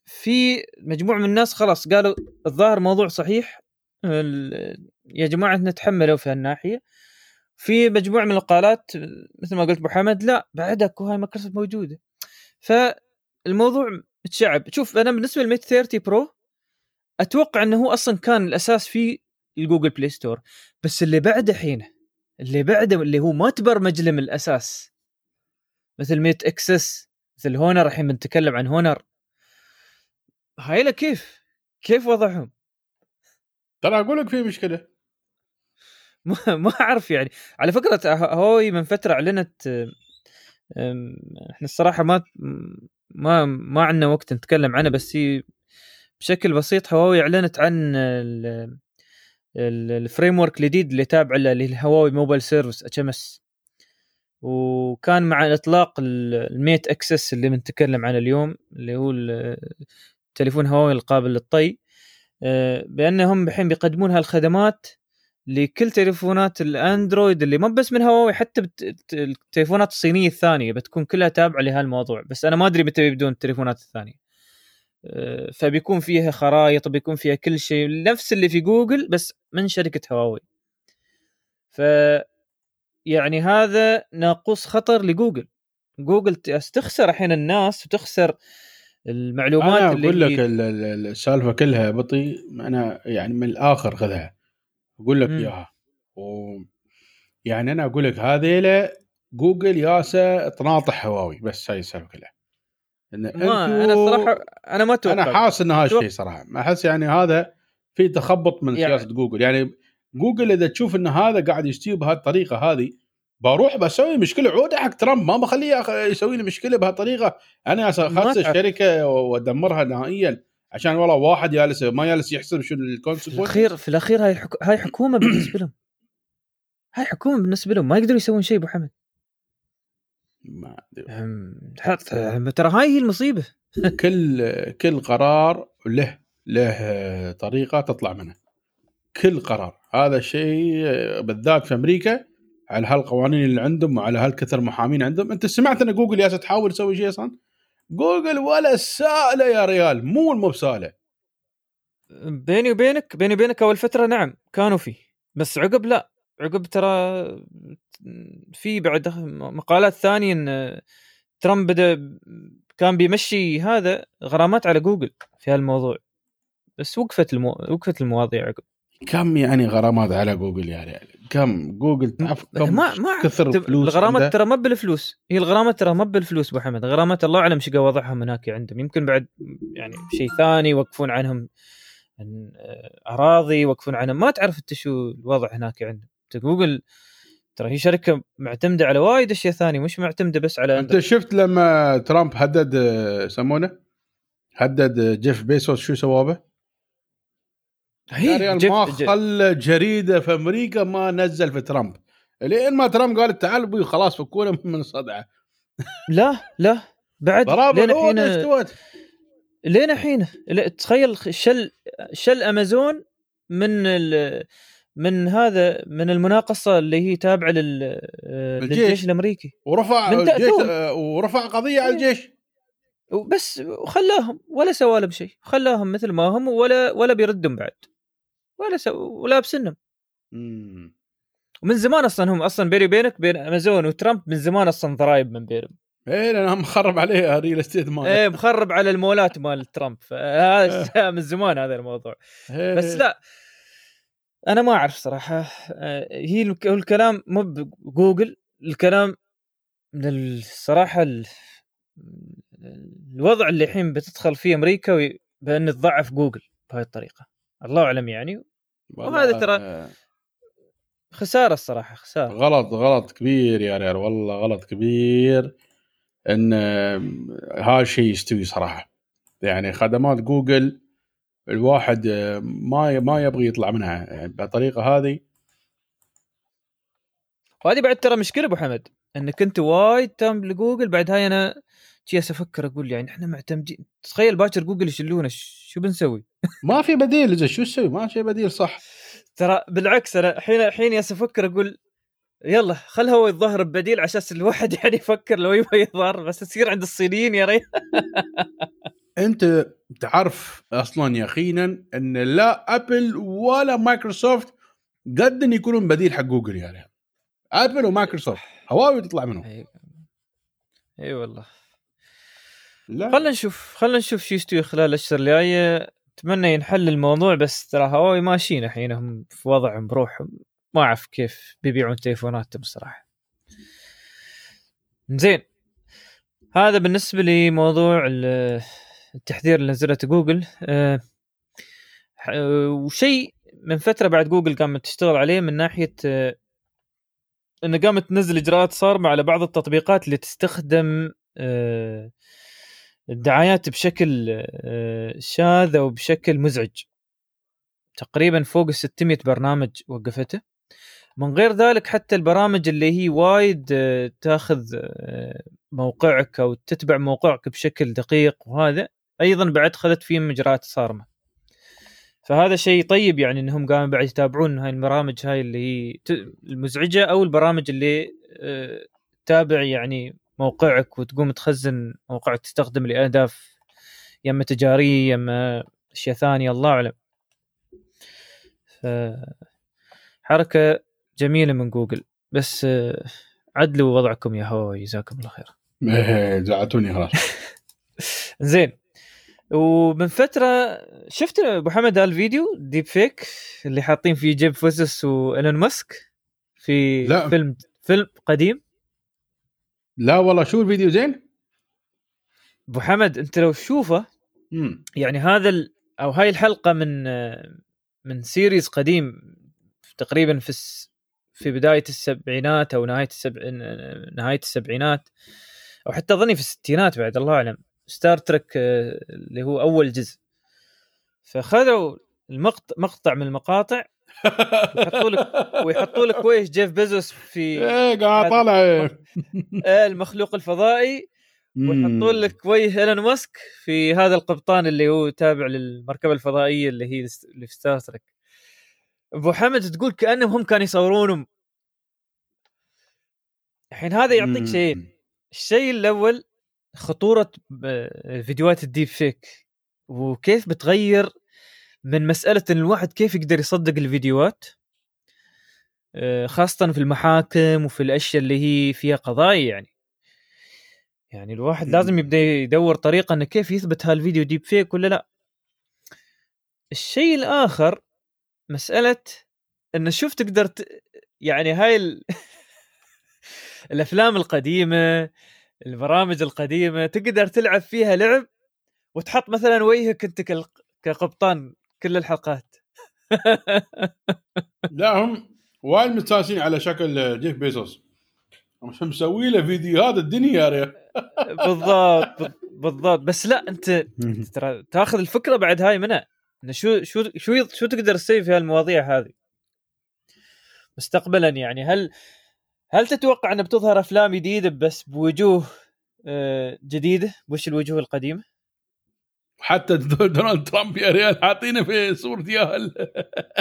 في مجموعة من الناس خلاص قالوا الظاهر موضوع صحيح يا جماعة نتحملوا في هالناحية. في مجموعة من المقالات مثل ما قلت أبو حمد لا بعدك وهاي مايكروسوفت موجودة. فالموضوع متشعب. شوف أنا بالنسبة لل Mate 30 Pro أتوقع إنه هو أصلا كان الأساس في ال Google Play Store. بس اللي بعده حين اللي بعده اللي هو ما تبرمج له من الأساس مثل Mate Xs مثل Honor الحين بنتكلم عن Honor. هاي كيف؟ كيف وضعهم؟ ترى أقول لك في مشكلة. ما ما أعرف يعني. على فكرة هواوي من فترة أعلنت إحنا الصراحة ما ما ما عندنا وقت نتكلم عنه بس هي بشكل بسيط هواوي أعلنت عن ال framework الجديد اللي تابع للهواوي Mobile Services HMS وكان مع إطلاق الميت اكس اللي بنتكلم عنه اليوم اللي هو التليفون هواوي القابل للطي آه، بأنهم الحين بيقدمون هالخدمات لكل تليفونات الأندرويد اللي ما بس من هواوي حتى التليفونات الصينية الثانية بتكون كلها تابعة لهالموضوع بس أنا ما أدري متى بيبدون التليفونات الثانية. آه، فبيكون فيها خرائط وبيكون فيها كل شيء نفس اللي في جوجل بس من شركة هواوي. ف يعني هذا ناقوس خطر لجوجل. جوجل تخسر الحين الناس وتخسر المعلومات أنا اللي أقول لك السالفة كلها بطي أنا يعني من الآخر خذها. أقول لك إياها. و يعني أنا أقول لك هذيلا جوجل ياسا تناطح هواوي بس هاي السالفة كلها. إن ما أنا الصراحه أنا ما أتوقع. أنا حاسس ان هذا الشيء صراحة أحس يعني هذا في تخبط من يعني سياسة جوجل. يعني جوجل إذا تشوف إن هذا قاعد يستوي بهالطريقة هذه بروح بسوي مشكلة. عوده حق ترامب ما بخليه يسوي لي مشكلة بهالطريقة. أنا اخذ الشركة وأدمرها نهائيا. عشان والله واحد جالس ما جالس يحسب شو ال consequence. في الاخير في الأخير هاي حك... هاي حكومة بالنسبة لهم. هاي حكومة بالنسبة لهم. ما يقدروا يسوون شيء أبو حمد. ما ترى هاي هي المصيبة. كل كل قرار له له طريقة تطلع منه كل قرار. هذا الشيء بالذات في أمريكا على هالقوانين اللي عندهم وعلى هالكثر محامين عندهم. أنت سمعت إن جوجل يا تحاول تسوي شيء أصلا؟ جوجل ولا سائلة يا ريال. مو مو بسائلة. بيني وبينك بيني وبينك أول فترة نعم كانوا فيه. بس عقب لا. عقب ترى في بعد مقالات ثانية إن ترامب بدأ كان بيمشي هذا غرامات على جوجل في هالموضوع. بس وقفت المو... وقفت المواضيع عقب. كم يعني غرامات على جوجل يعني كم؟ جوجل تعرف كم ما ما كثر فلوس الغرامات ترى ما بالفلوس. هي الغرامات ترى ما بالفلوس أبو حمد. الغرامات الله أعلم شو وضعهم هناك عندهم. يمكن بعد يعني شيء ثاني يوقفون عنهم أراضي يوقفون عنهم. ما تعرف أنت شو الوضع هناك عندهم. جوجل ترى هي شركة معتمدة على وايد أشياء ثانية مش معتمدة بس على أنت شفت لما ترامب هدد يسمونه؟ هدد جيف بيسوس شو سوى به؟ هي ما خلى جريدة في أمريكا ما نزل في ترامب. لين ما ترامب قال تعال أبوي خلاص فكونا من صدعة. لا لا بعد لين الحين لين الحين تخيل شل شل أمازون من من هذا من المناقصة اللي هي تابعة لل للجيش الأمريكي. ورفع الجيش ورفع قضية على الجيش. وبس وخلاهم ولا سوى لهم شيء. خلاهم مثل ما هم ولا ولا بيردهم بعد. ولا سو ولابسنهم ومن زمان أصلا هم أصلا بيني وبينك بين أمازون وترامب من زمان أصلا ضرايب من بينهم. إيه لأن مخرب عليه ال real estate مال إيه مخرب على المولات مال ترامب. فهذا إيه. من زمان هذا الموضوع. إيه. بس لا أنا ما أعرف صراحة. آه، هي الكلام مو بجوجل الكلام من الصراحه الوضع اللي الحين بتدخل فيه أمريكا بأن تضعف جوجل بهذه الطريقة. الله أعلم يعني. وهذا ترى آه. خسارة الصراحة خسارة. غلط غلط كبير يا ريال والله غلط كبير إن هذا الشيء يستوي صراحة. يعني خدمات جوجل الواحد ما ما يبغي يطلع منها. يعني بالطريقة هذه. وهذه بعد ترى مشكلة أبو حمد إنك أنت وايد تام لجوجل بعد هاي أنا جالس أفكر أقول يعني إحنا معتمدين. تخيل باكر جوجل يشلونه شو بنسوي؟ ما في بديل شو تسوي؟ ما في بديل صح. ترى بالعكس أنا الحين الحين جالس أفكر أقول يلا خل هو يتظاهر ببديل على أساس الواحد يعني يفكر لو يبغى يظهر بس تصير عند الصينيين يا ريت. أنت تعرف أصلا يقينا أن لا أبل ولا مايكروسوفت قد إن يكونون بديل حق جوجل يعني أبل ومايكروسوفت هواوي تطلع منهم. اي أيوة والله. لا. نشوف خلينا نشوف شو يستوي خلال الأشهر الجاية. أتمنى ينحل الموضوع بس ترى هواوي ماشيين الحين. هم في وضعهم بروحهم. ما أعرف كيف بيبيعون تليفوناتهم الصراحه زين. هذا بالنسبة لموضوع التحذير اللي نزلته جوجل. أه وشيء من فترة بعد جوجل قامت تشتغل عليه من ناحية أه إنه قامت تنزل إجراءات صارمة على بعض التطبيقات اللي تستخدم أه الدعايات بشكل شاذ أو بشكل مزعج. تقريبا فوق ال 600 برنامج وقفته. من غير ذلك حتى البرامج اللي هي وايد آه، تاخذ آه، موقعك أو تتبع موقعك بشكل دقيق وهذا أيضا بعد خذت فيهم اجراءات صارمة. فهذا شيء طيب يعني إنهم قاموا بعد يتابعون هاي البرامج هاي اللي هي المزعجة أو البرامج اللي آه، تابع يعني موقعك وتقوم تخزن موقعك تستخدم لأهداف يا إما تجارية يا إما أشياء ثانية الله أعلم. حركة جميلة من جوجل. بس عدلوا وضعكم يا هواوي جزاكم الله خير. زعلتوني خلاص زين. ومن فترة شفت أبو حمد الفيديو deepfake اللي حاطين فيه جيف بيزوس وإيلون ماسك في لا. فيلم فيلم قديم. لا والله شو الفيديو زين؟ أبو حمد أنت لو تشوفه يعني هذا ال... أو هاي الحلقة من آه، من series قديم تقريبا في في بداية السبعينات أو نهاية السبع نهاية السبعينات أو حتى أظني في الستينات بعد الله أعلم. ستار تريك اللي هو أول جزء. فخذوا المقطع مقطع من المقاطع ويحطوا لك ويحطوا لك ويش؟ جيف بيزوس في إيه قاعد طالع. إيه، المخلوق الفضائي. ويحطوا لك وجه إيلون ماسك في هذا القبطان اللي هو تابع للمركبة الفضائية اللي هي اللي في ستار ترك أبو حمد تقول كأنهم هم كانوا يصورونهم. الحين هذا يعطيك شيئين الشيء الأول خطورة فيديوهات ال deepfake. وكيف بتغير من مسألة إن الواحد كيف يقدر يصدق الفيديوهات آه، خاصة في المحاكم وفي الأشياء اللي هي فيها قضايا يعني. يعني الواحد لازم يبدأ يدور طريقة إنه كيف يثبت هالفيديو deepfake ولا لا. الشيء الآخر مسألة انه شوف تقدر ت... يعني هاي ال... الأفلام القديمة البرامج القديمة تقدر تلعب فيها لعب وتحط مثلا وجهك أنت كقبطان. كل الحلقات. لا هم وايد متساسين على شكل جيف بيزوس. مش مسوي له فيديوهات الدنيا يا ريال بالضبط بالضبط. بس لا أنت ترى تاخذ الفكرة بعد هاي منها إنه شو شو شو شو تقدر تسوي في هالمواضيع هذه؟ مستقبلا يعني هل هل تتوقع إنه بتظهر أفلام جديدة بس بوجوه آه، جديدة؟ وش الوجوه القديمة؟ حتى دونالد ترامب يا ريال حاطينه في صورة ياهل.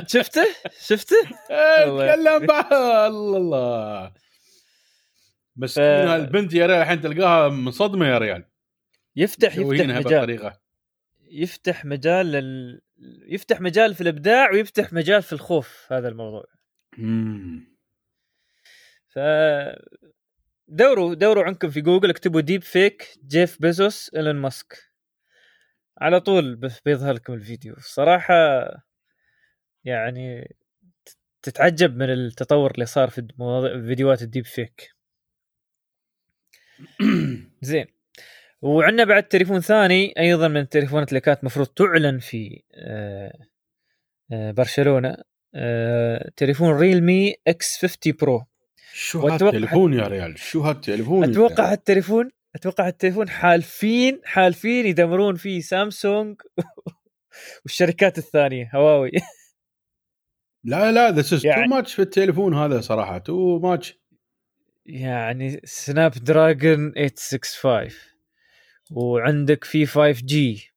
شفته؟ شفته؟ إيه، تكلم الله الله. بس ف... البنت يا ريال الحين تلقاها منصدمة يا ريال. يفتح يفتح مجال. بطريقة. يفتح مجال لل... يفتح مجال في الإبداع ويفتح مجال في الخوف هذا الموضوع. ف دوروا دوروا عنكم في جوجل اكتبوا deepfake جيف بيزوس إيلون ماسك. على طول بيظهر لكم الفيديو. صراحة يعني تتعجب من التطور اللي صار في فيديوهات ال deepfake. زين. وعندنا بعد تليفون ثاني أيضا من التليفونات اللي كانت المفروض تعلن في آه، آه، برشلونة. آه، تليفون ريلمي X50 Pro. شو هالتليفون يا ريال؟ شو هالتليفون أتوقع هالتليفون أتوقع هالتليفون حالفين حالفين يدمرون فيه سامسونج والشركات الثانية هواوي. لا لا this is too much في التليفون هذا صراحة too much يعني Snapdragon 865 وعندك في 5G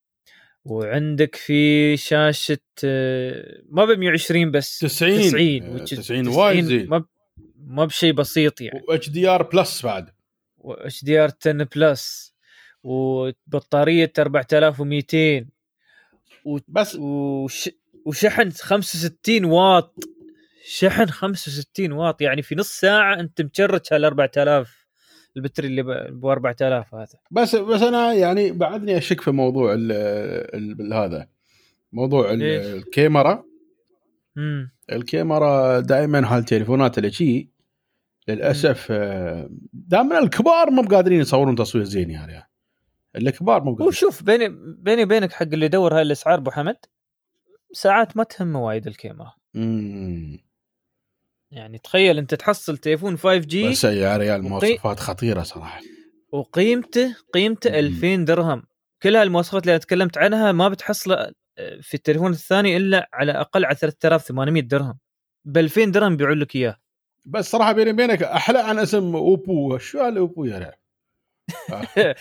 وعندك في شاشة ما ب 120 بس 90 90 90 وايد زين. ما ما بشيء بسيط يعني. و HDR plus بعد. و HDR 10 plus وبطاريه 4200 و... بس. وش... وشحن 65 واط. شحن 65 واط يعني في نص ساعة أنت مشرج على 4000 البتري اللي ب 4000 هذا. بس بس أنا يعني بعدني أشك في موضوع ال ال هذا. موضوع الكاميرا. امم الكاميرا دائما هالتليفونات اللي شي للأسف آه، دائما الكبار مو قادرين يصورون تصوير زين يعني الكبار مو قادرين وشوف بيني بيني وبينك حق اللي يدور هاي الأسعار أبو حمد ساعات ما تهم وايد الكاميرا. امم يعني تخيل أنت تحصل تليفون 5 جي بس يا ريال مواصفات خطيرة صراحة. وقيمته قيمته 2000 درهم. كل هالمواصفات اللي أنا تكلمت عنها ما بتحصله آه، في التليفون الثاني إلا على أقل على 3800 درهم. ب 2000 درهم يبيعون لك إياه. بس صراحة بيني وبينك أحلى عن اسم أوبو. شو الاوبو يا ريال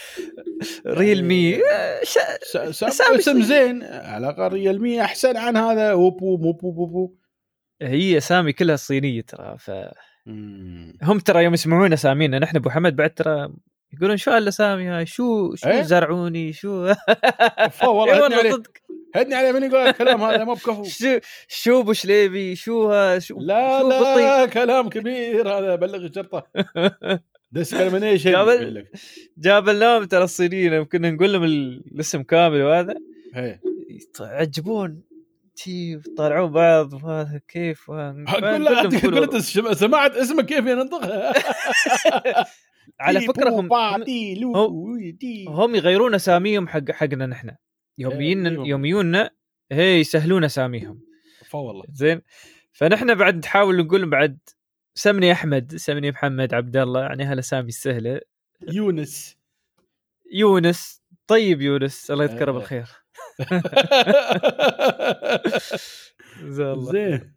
ريلمي اسم زين. على الأقل ريلمي أحسن عن هذا. أوبو موبو بوبو هي اسامي كلها صينية ترى ف هم ترى يوم يسمعون اسامينا نحن أبو حمد بعد ترى يقولون شو هالاسامي هاي؟ شو شو إيه؟ زرعوني؟ شو؟ والله هدني صدق. هدني عليه من يقول الكلام هذا ما بكفو. شو شو أبو شليبي؟ شو ها؟ شو لا شو لا كلام كبير هذا بلغ الشرطة. ديسكريميشن جاب جاب لهم ترى الصينيين كنا نقول لهم الاسم كامل وهذا. يعجبون. تي طالعون بعض وهذا كيف؟ أقول له سمعت اسمك كيف ينطق على فكرة هم هم يغيرون أساميهم حق حقنا نحن. يوميين إيه، يوميوننا هي يسهلون أساميهم. والله. زين؟ فنحن بعد نحاول نقول بعد سمني أحمد سمني محمد عبد الله يعني هالاسامي السهلة. يونس. يونس. طيب يونس الله يذكره إيه. بالخير. زين.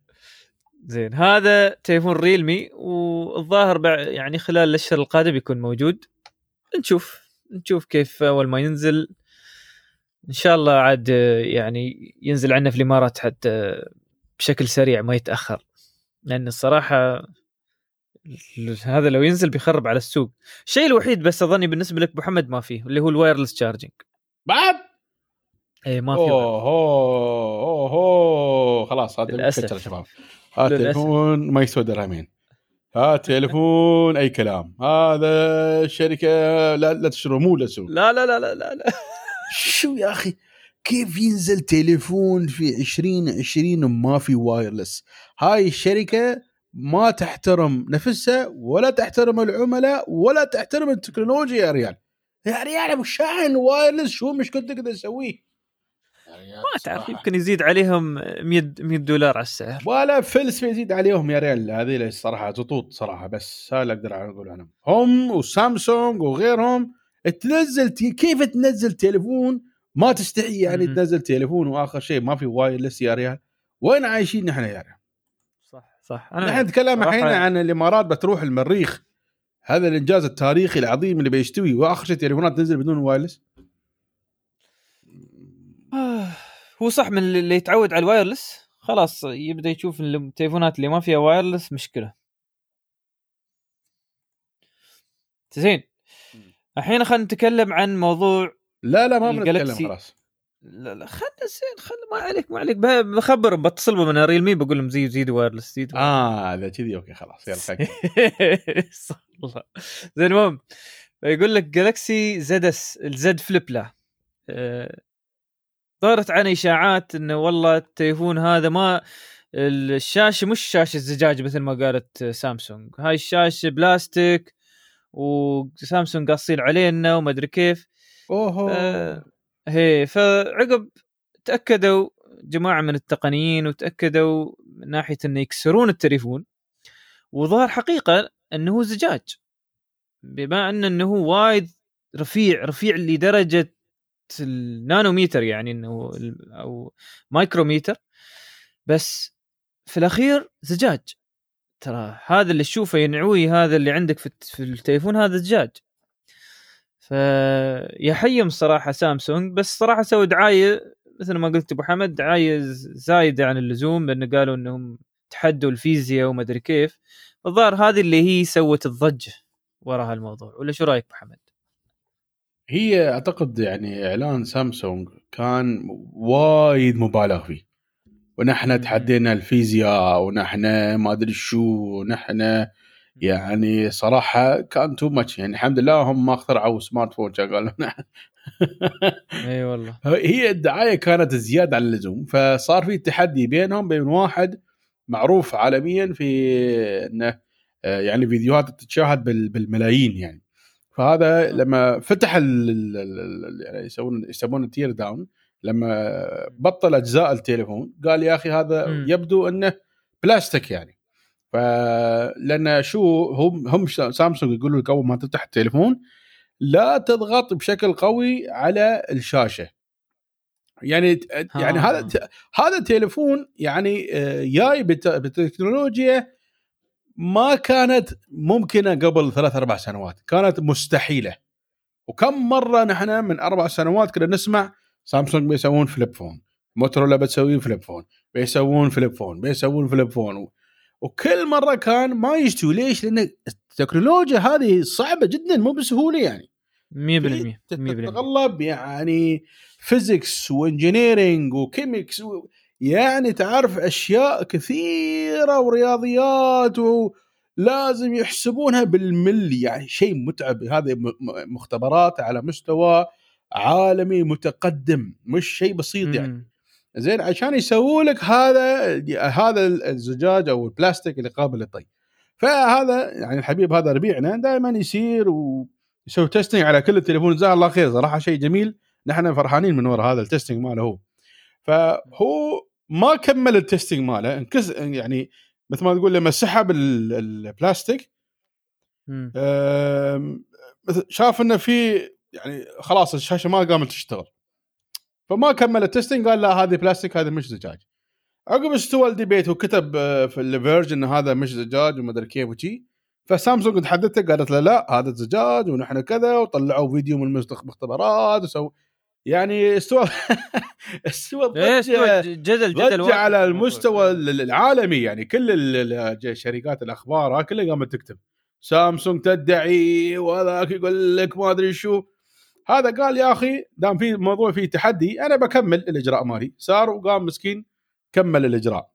زين. هذا تليفون ريلمي والظاهر يعني خلال الأشهر القادم يكون موجود. نشوف نشوف كيف أول ما ينزل. إن شاء الله عاد يعني ينزل عنا في الإمارات حتى بشكل سريع ما يتأخر. لأن الصراحة هذا لو ينزل بيخرب على السوق. الشيء الوحيد بس أظني بالنسبة لك محمد ما فيه اللي هو ال wireless charging بعد؟ اي ما في أوه أوه أوه خلاص هذا يا شباب. هذا تليفون ما يسوى درهمين هذا تليفون أي كلام. هذا الشركة لا لا تشتروا مو لا لا لا لا لا, لا. شو يا أخي؟ كيف ينزل تليفون في 2020 وما في wireless؟ هاي الشركة ما تحترم نفسها ولا تحترم العملاء ولا تحترم التكنولوجيا يا ريال. يا ريال أبو شاحن wireless شو مشكلتك تقدر تسويه؟ ما تعرف يمكن يزيد عليهم 100 100 دولار على السعر. ولا فلس يزيد عليهم يا ريال. هذه الصراحه زطوط صراحة بس هذا اللي أقدر أقول عنهم هم وسامسونج وغيرهم تنزل كيف تنزل تليفون؟ ما تستحي يعني تنزل تليفون وآخر شيء ما في wireless يا ريال. وين عايشين نحن يا ريال؟ صح صح. أنا نحن نتكلم الحين عن الإمارات بتروح المريخ. هذا الإنجاز التاريخي العظيم اللي بيستوي وآخر شيء تليفونات تنزل بدون wireless هو صح من اللي يتعود على ال wireless. خلاص يبدأ يشوف التليفونات اللي ما فيها wireless مشكلة. زين. الحين خلينا نتكلم عن موضوع لا لا ما بنتكلم خلاص. لا لا خلنا زين خلنا ما عليك ما عليك. بخبر بتصل من ريلمي بقول لهم زيدوا زيدوا wireless زيدوا آه اذا كذي okay خلاص يلا زين المهم يقول لك جالكسي Z اس ال Z Flip له ظهرت عن إشاعات إنه والله التليفون هذا ما الشاشة مش شاشة زجاج مثل ما قالت سامسونج. هاي الشاشة بلاستيك وسامسونج قاصين علينا وما أدري كيف. اوه آه هي فعقب تأكدوا جماعة من التقنيين وتأكدوا من ناحية إنه يكسرون التليفون وظهر حقيقة إنه هو زجاج. بما إن إنه وايد رفيع رفيع لدرجة النانوميتر يعني إنه أو مايكروميتر. بس في الأخير زجاج. ترى هذا اللي تشوفه ينعوي هذا اللي عندك في التليفون هذا زجاج. فيحيم صراحة سامسونج بس صراحة سووا دعاية مثل ما قلت أبو حمد دعاية زايدة عن اللزوم لأن قالوا إنهم تحدوا الفيزياء وما أدري كيف. الظاهر هذه اللي هي سوت الضجة وراء هالموضوع ولا شو رأيك أبو حمد؟ هي أعتقد يعني إعلان سامسونج كان وايد مبالغ فيه. ونحن تحدينا الفيزياء ونحن ما أدري شو ونحن يعني صراحة كان too much يعني الحمد لله هم ما اخترعوا smartphone قالوا؟ إي والله. هي الدعاية كانت زيادة عن اللزوم فصار في تحدي بينهم بين واحد معروف عالميا في إنه آه، يعني فيديوهات تتشاهد بالملايين يعني. فهذا لما فتح يعني يسوون يسمونه teardown لما بطل أجزاء التليفون قال يا أخي هذا م. يبدو إنه بلاستيك يعني. فلان شو هم هم سامسونج يقولوا لك أول ما تفتح التليفون لا تضغط بشكل قوي على الشاشة. يعني يعني هذا هذا التليفون يعني آه، جاي بتكنولوجيا ما كانت ممكنة قبل ثلاث أربع سنوات كانت مستحيلة. وكم مرة نحن من أربع سنوات كنا نسمع سامسونج بيسوون flip phone موتورولا بتسوي flip phone بيسوون flip phone بيسوون flip phone وكل مرة كان ما يستوي ليش؟ لأن التكنولوجيا هذه صعبة جدا مو بسهولة يعني. 100% تتطلب يعني physics و engineering و chemics و... يعني تعرف أشياء كثيرة ورياضيات ولازم يحسبونها بالملي يعني شيء متعب. هذه مختبرات على مستوى عالمي متقدم مش شيء بسيط يعني. زين عشان يسووا لك هذا هذا الزجاج أو البلاستيك اللي قابل للطي. فهذا يعني الحبيب هذا ربيعنا دائما يسير ويسوي testing على كل التليفون. جزاه الله خير صراحة شيء جميل. نحن فرحانين من وراء هذا ال testing ماله هو. فهو ما كمل ال testing ماله انكس يعني مثل ما تقول لما سحب البلاستيك شاف إنه في يعني خلاص الشاشة ما قامت تشتغل. فما كمل ال testing قال لا هذه بلاستيك هذه مش زجاج. عقب استوى ال debate وكتب آه، في The Verge إن هذا مش زجاج وما أدري كيف وشي. فسامسونج تحدثته قالت له لا هذا زجاج ونحن كذا وطلعوا فيديو من المختبرات وسووا يعني استوى استوى إيه، جدل جدل على المستوى العالمي. يعني كل شركات الأخبار كلها قامت تكتب. سامسونج تدعي وهذاك يقول لك ما أدري شو. هذا قال يا أخي دام في موضوع فيه تحدي أنا بكمل الإجراء مالي. صار وقام مسكين كمل الإجراء.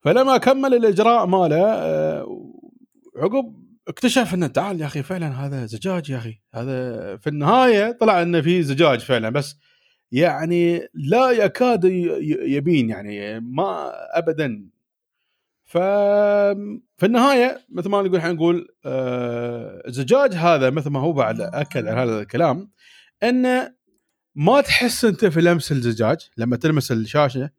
فلما كمل الإجراء ماله آه، عقب اكتشف إنه تعال يا أخي فعلا هذا زجاج يا أخي. هذا في النهاية طلع إنه في زجاج فعلا بس يعني لا يكاد يبين يعني ما ابدا. ف في النهاية مثل ما نقول إحنا نقول آه الزجاج هذا مثل ما هو بعد أكد على هذا الكلام إنه ما تحس أنت في لمس الزجاج. لما تلمس الشاشة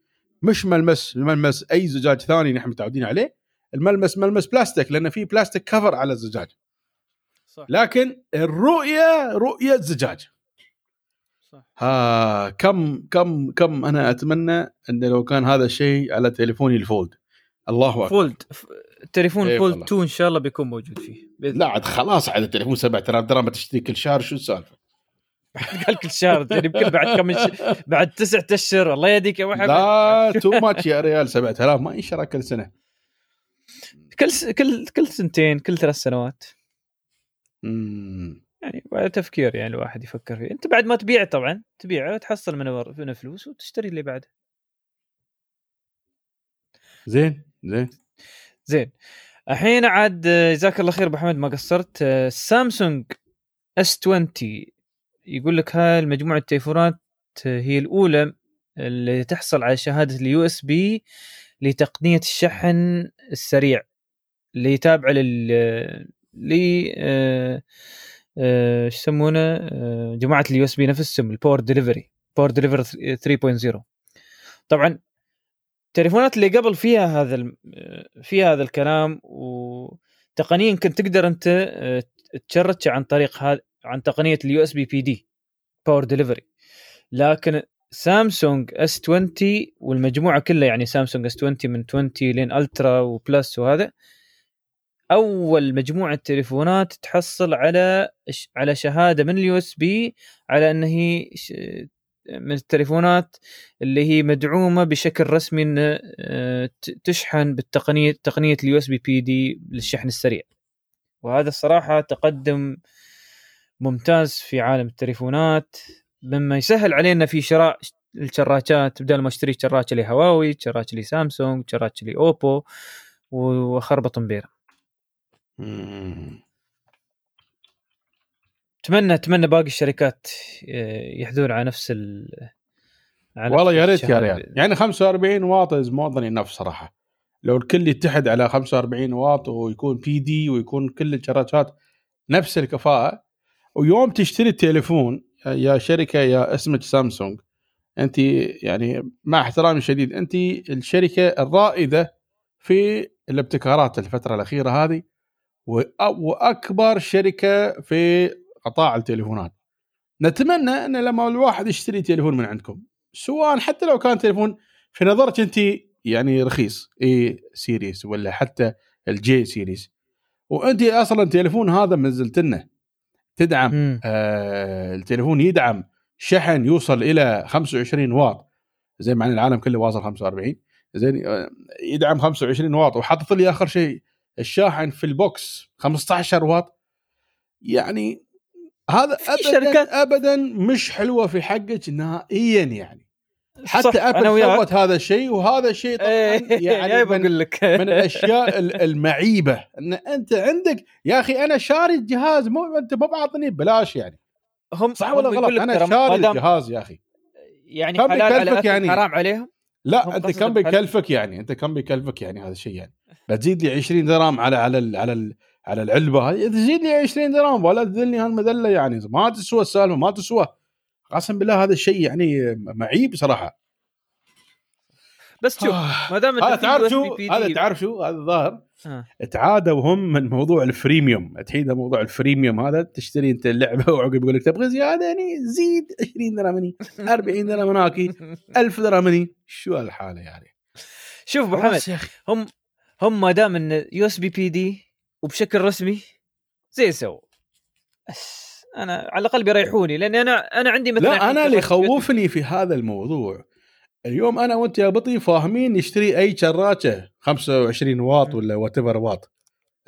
مش ملمس ملمس أي زجاج ثاني نحن متعودين عليه. الملمس ملمس بلاستيك لأن في بلاستيك كفر على الزجاج. صح. لكن الرؤية رؤية زجاج. صح. ها كم كم كم أنا أتمنى إن لو كان هذا الشيء على تليفوني ال Fold. الله أكبر. فولد التليفون إيه Fold 2 إن شاء الله بيكون موجود فيه لا عاد خلاص على التليفون 7000 درهم تشتري كل شهر شو السالفة؟ قال كل شهر يعني يمكن بعد كم ش... بعد تسعة أشهر الله يهديك يا محمد لا too much يا ريال 7000 ما ينشرى كل سنة. كل س... كل كل سنتين كل ثلاث سنوات. امم يعني تفكير يعني الواحد يفكر فيه. أنت بعد ما تبيع طبعا تبيعه تحصل منه فلوس وتشتري اللي بعده. زين زين. زين. الحين عاد جزاك الله خير أبو حمد ما قصرت. سامسونج S 20 يقول لك هاي المجموعة التليفونات هي الأولى اللي تحصل على شهادة ال USB لتقنية الشحن السريع. اللي تابعه لل ل آه، آه، إيش يسمونه؟ آه، جماعة ال USB نفسهم ال Power Delivery Power Delivery 3.0 طبعا التليفونات اللي قبل فيها هذا فيها هذا الكلام وتقنيا كنت تقدر أنت تشرتش عن طريق هذا عن تقنية ال USB PD Power Delivery لكن سامسونج S 20 والمجموعة كلها يعني سامسونج S 20 من 20 لين Ultra و Plus وهذا أول مجموعة تليفونات تحصل على على شهادة من ال USB على إن هي من التليفونات اللي هي مدعومة بشكل رسمي إن آه، تشحن بالتقنيه تقنية ال USB PD للشحن السريع. وهذا الصراحة تقدم ممتاز في عالم التليفونات. مما يسهل علينا في شراء الشراشات بدل ما اشتري شراشه لهواوي شراشه لسامسونج شراشه لأوبو وخربط مبيرة. اتمنى أتمنى باقي الشركات آه، يحذون على نفس ال على والله يا ريت يا ريت. يعني 45 واط is more than enough صراحة. لو الكل يتحد على 45 واط ويكون PD ويكون كل الشراشات نفس الكفاءة ويوم تشتري التليفون يا شركة يا اسمك سامسونج أنت يعني مع احترامي الشديد أنت الشركة الرائدة في الابتكارات الفترة الأخيرة هذه. وأكبر شركة في قطاع التليفونات. نتمنى أن لما الواحد يشتري تليفون من عندكم سواء حتى لو كان تليفون في نظرك أنت يعني رخيص A series ولا حتى ال J series وأنت أصلا تليفون هذا منزلت لنا تدعم آه التليفون يدعم شحن يوصل إلى 25 واط. زي مع العالم كله واصل 45 زين آه، يدعم 25 واط وحاطط لي آخر شيء. الشاحن في ال box 15 واط. يعني هذا ابدا شركات ابدا مش حلوة في حقك نهائيا يعني. حتى أبل سوت هذا الشيء وهذا الشيء طبعا إيه، يعني من, لك. من الأشياء المعيبة. إن أنت عندك يا أخي أنا شاري الجهاز مو أنت مو بعطني ببلاش يعني. هم صح ولا غلط؟ أنا شاري الجهاز يا أخي. يعني كم بيكلفك يعني. حرام عليهم؟ لا أنت كم بيكلفك يعني أنت كم بيكلفك يعني هذا الشيء يعني. بتزيد لي 20 درهم على على على على العلبة هذه تزيد لي 20 درهم ولا تذلني هالمذله يعني. ما تسوى السالفة ما تسوى. قسم بالله هذا الشيء يعني معيب صراحة. بس شوف آه. ما دام هذا تعرف شو؟ هذا تعرف شو؟ هذا الظاهر. آه. تعادوا هم من موضوع ال freemium. تحيد موضوع ال freemium هذا تشتري أنت اللعبة وعقب يقول لك تبغى زيادة يعني زيد 20 درهم هني 40 درهم هناك 1000 درهم هني. شو هالحاله يعني شوف أبو حمد هم هم دام إنه يو اس بي بي دي وبشكل رسمي زي سو أنا على الاقل بيريحوني لأني أنا أنا عندي مثلا لا أنا اللي يخوفني في هذا الموضوع. اليوم أنا وأنت يا بطي فاهمين نشتري أي شراكة 25 واط ولا وات ايفر واط.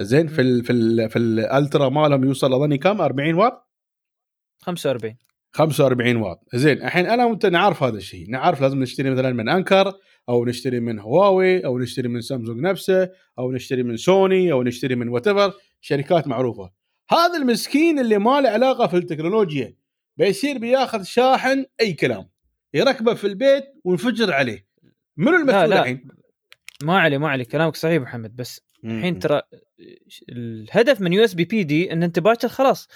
زين في ال في ال في الألترا مالهم يوصل أظني كم؟ 40 واط؟ 45 45 واط. زين الحين أنا وأنت نعرف هذا الشيء. نعرف لازم نشتري مثلا من أنكر أو نشتري من هواوي أو نشتري من سامسونج نفسه أو نشتري من سوني أو نشتري من وات شركات معروفة. هذا المسكين اللي ما له علاقة في التكنولوجيا بيصير بياخذ شاحن أي كلام. يركبه في البيت وينفجر عليه. منو المسؤول الحين؟ ما علي ما علي كلامك صحيح محمد بس الحين ترى الهدف من USB PD إن أنت باكر خلاص.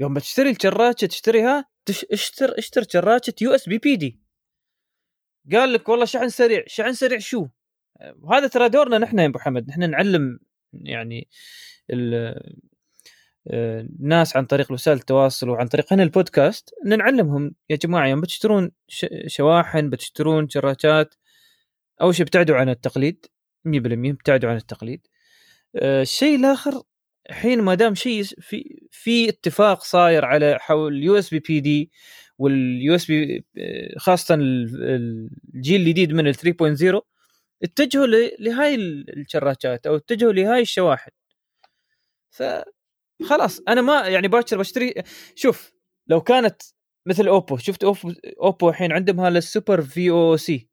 يوم بتشتري الشراكه تشتريها؟ تش... اشتر اشتر شراكه USB PD. قال لك والله شحن سريع شحن سريع شو؟ وهذا ترى دورنا نحن يا أبو حمد نحن نعلم يعني الناس عن طريق وسائل التواصل وعن طريق هنا البودكاست إن نعلمهم يا جماعة يوم بتشترون شواحن بتشترون شراكات أول شيء ابتعدوا عن التقليد 100% ابتعدوا عن التقليد. آه، الشيء الآخر الحين ما دام شيء في في اتفاق صاير على حول ال USB PD وال USB خاصة الجيل الجديد من ال 3.0 اتجهوا لهاي الشراكات أو اتجهوا لهاي الشواحن. ف خلاص أنا ما يعني باكر بشتري شوف لو كانت مثل اوبو شفت اوبو اوبو الحين عندهم هذا ال Super VOOC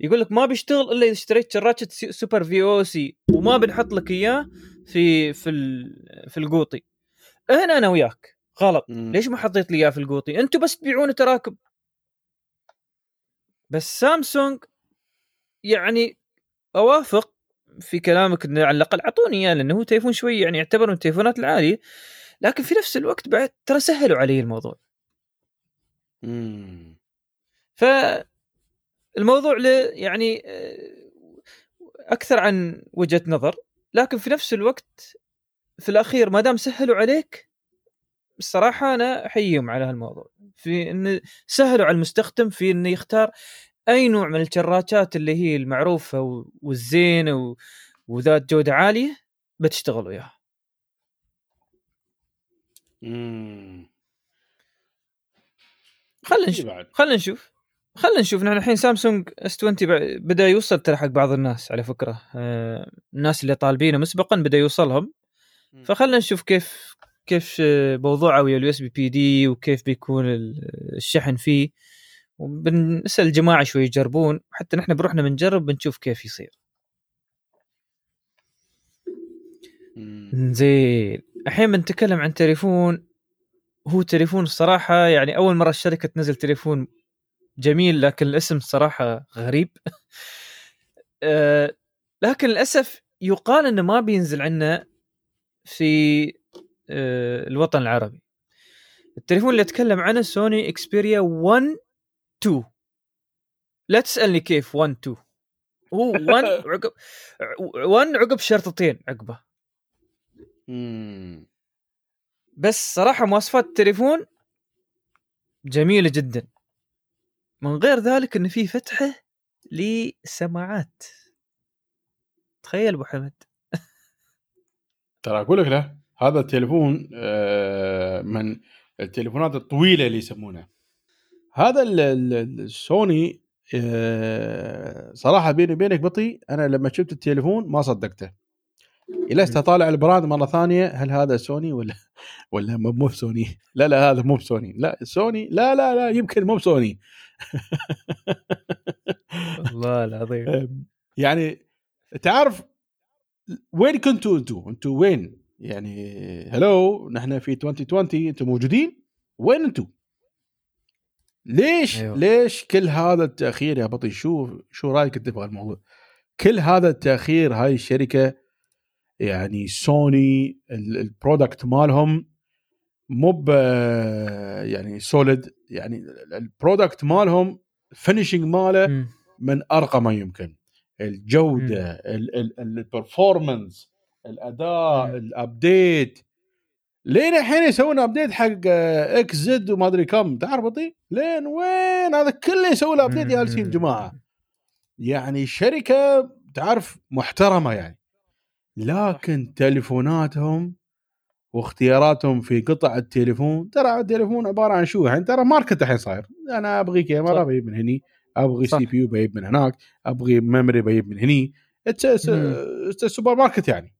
يقول لك ما بيشتغل إلا إذا اشتريت شراكه Super VOOC وما بنحط لك إياه في في في القوطي. هنا أنا وياك. غلط. مم. ليش ما حطيت لي إياه في القوطي؟ أنتم بس تبيعونه تراكم بس سامسونج يعني أوافق في كلامك إنه على الأقل أعطوني إياه لأنه هو تليفون شوي يعني يعتبر من التليفونات العالية. لكن في نفس الوقت بعد ترى سهلوا علي الموضوع. امم ف الموضوع يعني آه، أكثر عن وجهة نظر. لكن في نفس الوقت في الأخير ما دام سهلوا عليك الصراحة أنا أحييهم على هالموضوع. في انه سهلوا على المستخدم في إنه يختار أي نوع من الشراكات اللي هي المعروفة والزينة وذات جودة عالية بتشتغل وياها. خلينا نشوف. خلينا نشوف. خلينا نشوف. نحن الحين سامسونج S20 بدأ يوصل ترى حق بعض الناس على فكرة. آه الناس اللي طالبينه مسبقا بدأ يوصلهم. فخلنا نشوف كيف كيف موضوعه ويا ال USB PD وكيف بيكون الشحن فيه. وبنسأل الجماعة شوي يجربون. حتى نحن بروحنا بنجرب بنشوف كيف يصير. زين. الحين بنتكلم عن تليفون. هو تليفون الصراحة يعني أول مرة الشركة تنزل تليفون جميل لكن الاسم صراحة غريب. أه لكن للأسف يقال أنه ما بينزل عنا في أه الوطن العربي. التليفون اللي أتكلم عنه سوني إكسبيريا 1 2 لا تسألني كيف 1 2 هو 1 عقب 1 عقب شرطتين عقبه. بس صراحة مواصفات التليفون جميلة جدا. من غير ذلك إنه في فتحة لسماعات. تخيل أبو حمد. ترى أقول لك لا هذا التليفون آه، من التليفونات الطويلة اللي يسمونها هذا السوني آه، صراحة بيني وبينك بطيء أنا لما شفت التليفون ما صدقته. جلست أطالع ال brand مرة ثانية هل هذا سوني ولا ولا مو سوني لا لا هذا مو سوني لا سوني لا لا لا يمكن مو سوني والله العظيم. يعني تعرف وين كنتوا أنتوا أنتوا وين؟ يعني hello نحن في 2020 أنتوا موجودين؟ وين أنتوا ليش؟ أيوه. ليش كل هذا التأخير يا بطي؟ شو شو رأيك أنت في الموضوع؟ كل هذا التأخير هاي الشركة يعني سوني ال product مالهم مو يعني solid يعني ال product مالهم finishing ماله من ارقى ما يمكن. الجودة ال performance الأداء ال update لين الحين يسوون update حق XZ وما أدري كم. تعرف بطيء؟ لين وين؟ هذا كله يسوي له update جالسين جماعة. يعني شركة تعرف محترمة يعني. لكن تليفوناتهم واختياراتهم في قطع التليفون. ترى التليفون عبارة عن شو؟ يعني ترى market الحين صاير. أنا أبغي كاميرا بجيب من هني أبغي CPU بجيب من هناك أبغي memory بجيب من هني. سوبر ماركت يعني.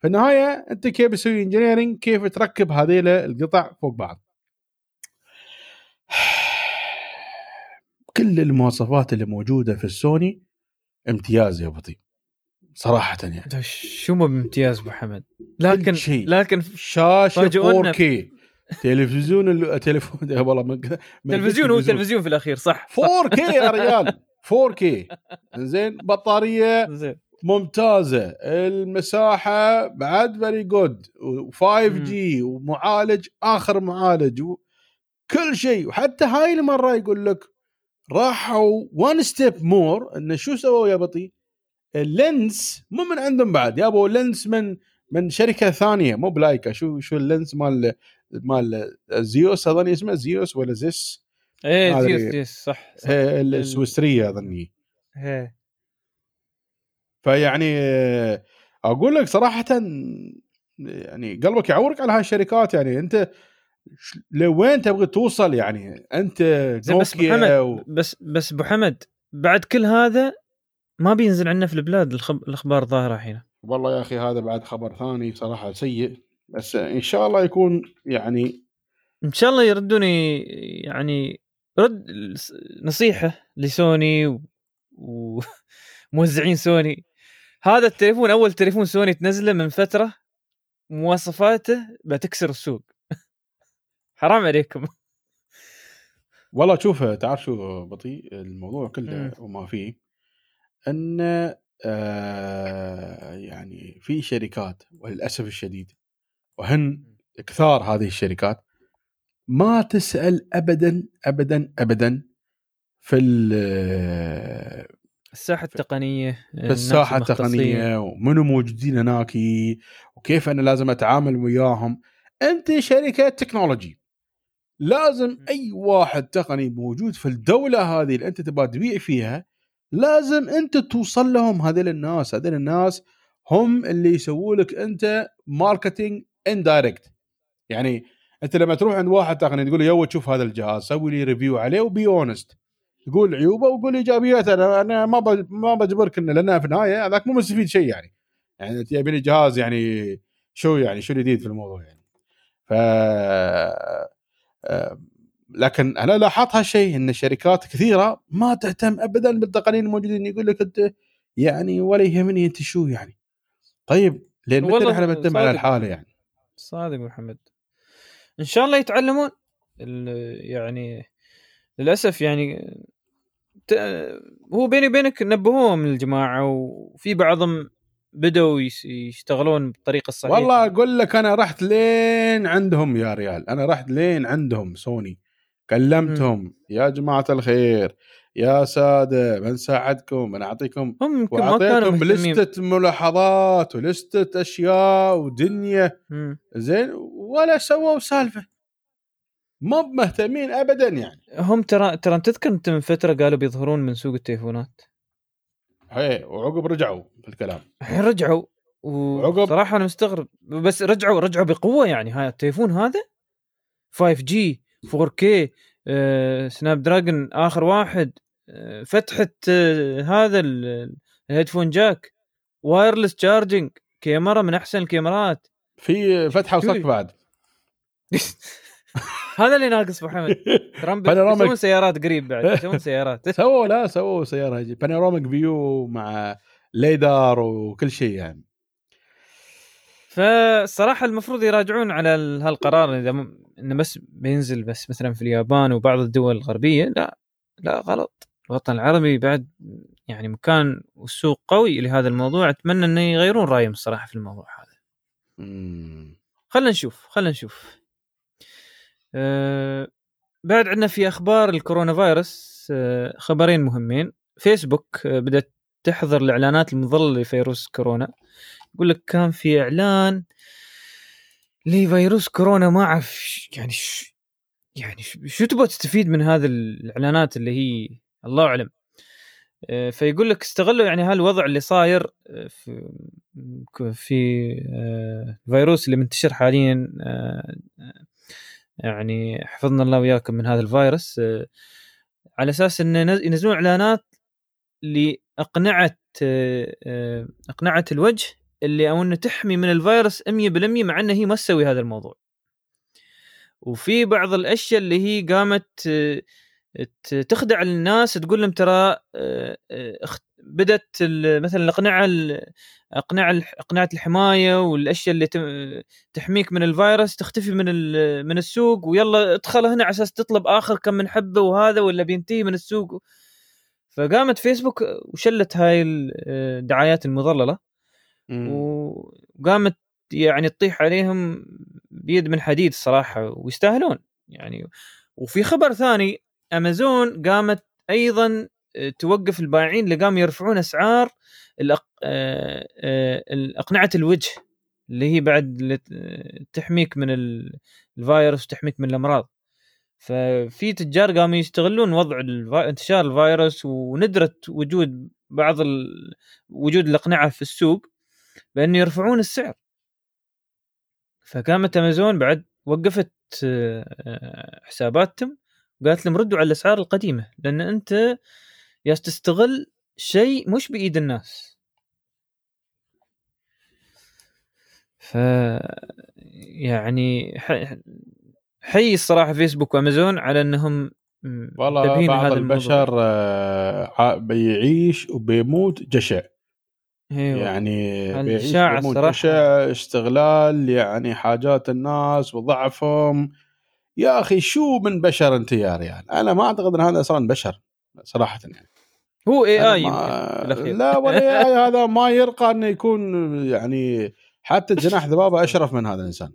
في النهاية أنت كيف تسوي engineering كيف تركب هذيل القطع فوق بعض؟ كل المواصفات اللي موجودة في السوني امتياز يا بطيء. صراحة يعني. شو مو بامتياز ابو حمد لكن. لكن شاشة 4K تلفزيون التليفون والله من تلفزيون هو تلفزيون. في الأخير صح. 4K يا رجال 4K زين بطارية زين. ممتازة. المساحة بعد very good و5G ومعالج آخر معالج. كل شيء. وحتى هاي المرة يقول لك راحوا one step more إنه شو سووا يا بطي؟ ال lens مو من عندهم بعد يابوا lens من من شركة ثانية. مو بلايكا شو شو ال lens مال مال زيوس؟ اظن اسمه زيوس ولا زيس؟ إيه زيوس زيوس صح, صح. السويسرية أظني. إيه. فيعني أقول لك صراحة يعني قلبك يعورك على هاي الشركات يعني أنت لوين تبغى توصل؟ يعني أنت بس و... بس بس أبو حمد بعد كل هذا ما بينزل عندنا في البلاد الأخبار ظاهرة الحين. والله يا أخي هذا بعد خبر ثاني صراحة سيء بس إن شاء الله يكون يعني إن شاء الله يردوني يعني رد نصيحة لسوني وموزعين سوني. هذا التليفون أول تليفون سوني تنزله من فترة مواصفاته بتكسر السوق. حرام عليكم. والله شوف تعرف شو بطيء الموضوع كله. وما فيه. أن آه يعني في شركات وللأسف الشديد وهن كثار هذه الشركات ما تسأل ابدا ابدا ابدا في الساحة التقنية في الساحة التقنية ومنو موجودين هناك وكيف أنا لازم أتعامل وياهم. أنت شركة تكنولوجي لازم أي واحد تقني موجود في الدولة هذه اللي أنت تبغى تبيع فيها لازم أنت توصل لهم هذول الناس. هذول الناس هم اللي يسووا لك أنت marketing indirect يعني أنت لما تروح عند واحد تقني تقول له you تشوف هذا الجهاز سوي لي review عليه و be honest يقول عيوبه وقول ايجابياته أنا أنا ما ما بجبرك إنه لأنها في النهاية هذاك مو مستفيد شيء يعني. يعني أنت جهاز يعني شو يعني شو الجديد في الموضوع يعني. ف آه، لكن أنا لاحظت هالشيء إن الشركات كثيرة ما تهتم ابدا بالتقنيين الموجودين. يقول لك أنت يعني ولا يهمني أنت شو يعني. طيب لين متى إحنا بنتم على الحالة يعني؟ صادق محمد. إن شاء الله يتعلمون. يعني للأسف يعني هو بيني وبينك نبهوهم الجماعة وفي بعضهم بدأوا يشتغلون بالطريقة الصحيحة. والله أقول لك أنا رحت لين عندهم يا ريال. أنا رحت لين عندهم سوني. كلمتهم م. يا جماعة الخير يا سادة بنساعدكم بنعطيكم هم كانوا لستة ملاحظات ولستة أشياء ودنيا. م. زين ولا سووا سالفة. مو مهتمين ابدا يعني. هم ترى ترى تذكر أنت من فترة قالوا بيظهرون من سوق التليفونات؟ هي وعقب رجعوا في الكلام. الحين رجعوا. وعقب صراحة أنا مستغرب. بس رجعوا رجعوا بقوة يعني. هاي التليفون هذا؟ 5G 4K سناب دراجون آخر واحد آه فتحة آه هذا ال headphone jack wireless charging كاميرا من أحسن الكاميرات. في فتحة وصك بعد. هذا اللي ناقص أبو حمد. ترامب يسوون سيارات قريب بعد يسوون سيارات. سووا لا سووا سيارة panoramic view مع LiDAR وكل شيء يعني. فالصراحه المفروض يراجعون على هالقرار إذا إنه بس بينزل بس مثلا في اليابان وبعض الدول الغربية لا لا غلط. الوطن العربي بعد يعني مكان والسوق قوي لهذا الموضوع أتمنى إنه يغيرون رأيهم الصراحه في الموضوع هذا. خلينا نشوف خلينا نشوف. أه بعد عندنا في أخبار الكورونا فيروس أه خبرين مهمين. فيسبوك أه بدأت تحظر الإعلانات المضلله لفيروس كورونا. يقول لك كان في إعلان لفيروس كورونا ما أعرف يعني ش يعني شو تبغى تستفيد من هذه الإعلانات اللي هي؟ الله أعلم. آه، فيقول لك استغلوا يعني هالوضع اللي صاير آه، في في الفيروس اللي منتشر حاليا يعني حفظنا الله وياكم من هذا الفيروس آه، على أساس إن ينزلون إعلانات لأقنعة آه، آه، أقنعة الوجه اللي أو إنه تحمي من الفيروس 100% مع إنه هي ما تسوي هذا الموضوع. وفي بعض الأشياء اللي هي قامت تخدع الناس تقول لهم ترى بدأت مثلا الاقنعه اقنعه اقنعه الحماية والأشياء اللي تحميك من الفيروس تختفي من من السوق ويلا ادخل هنا على أساس تطلب آخر كم من حبة وهذا ولا بينتهي من السوق فقامت فيسبوك وشلت هاي الدعايات المضللة وقامت يعني تطيح عليهم بيد من حديد الصراحه ويستاهلون يعني. وفي خبر ثاني امازون قامت أيضا توقف البائعين اللي قاموا يرفعون أسعار الأق... آه، آه، الوجه اللي هي بعد تحميك من الفيروس وتحميك من الأمراض. ففي تجار قاموا يستغلون وضع انتشار الفيروس وندره وجود بعض ال... وجود الأقنعة في السوق. بان يرفعون السعر. فقامت أمازون بعد وقفت آه، حساباتهم وقالت لهم ردوا على الأسعار القديمة لأن أنت يا تستغل شيء مش بإيد الناس. ف يعني حي الصراحة فيسبوك وأمازون على إنهم والله بعض البشر آه، بيعيش وبيموت جشع. أيوة. يعني بيعيش جشع استغلال يعني حاجات الناس وضعفهم. يا أخي شو من بشر أنت يا ريال أنا ما أعتقد إن هذا أصلا بشر صراحة يعني. هو اي اي لا ولا اي هذا ما يرقى إنه يكون يعني حتى جناح ذبابه أشرف من هذا الإنسان.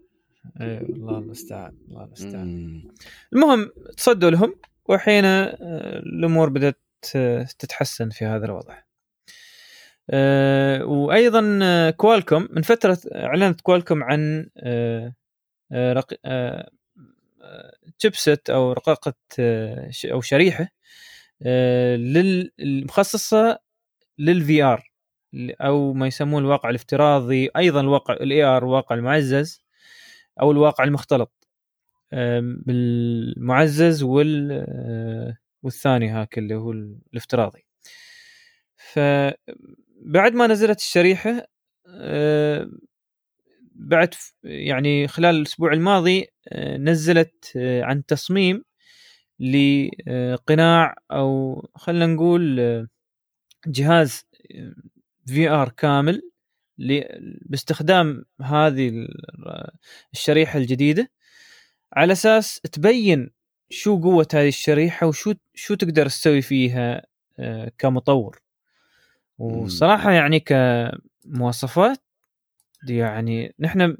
اي الله المستعان الله المستعان. المهم تصدوا لهم وحين آه، الأمور بدأت تتحسن في هذا الوضع. وأيضا كوالكوم من فترة إعلنت كوالكوم عن chipset أو رقاقة أو شريحة المخصصه لل VR أو ما يسمون الواقع الافتراضي أيضا الواقع ال AR الواقع المعزز أو الواقع المختلط بالمعزز وال آه، والثاني هاك اللي هو الافتراضي. فبعد ما نزلت الشريحة آه، بعد يعني خلال الأسبوع الماضي آه، نزلت عن تصميم لقناع أو خلينا نقول جهاز في ار كامل باستخدام هذه الشريحة الجديدة على أساس تبين شو قوة هذه الشريحة وشو شو تقدر تسوي فيها آه، كمطور. وصراحة يعني كمواصفات يعني نحن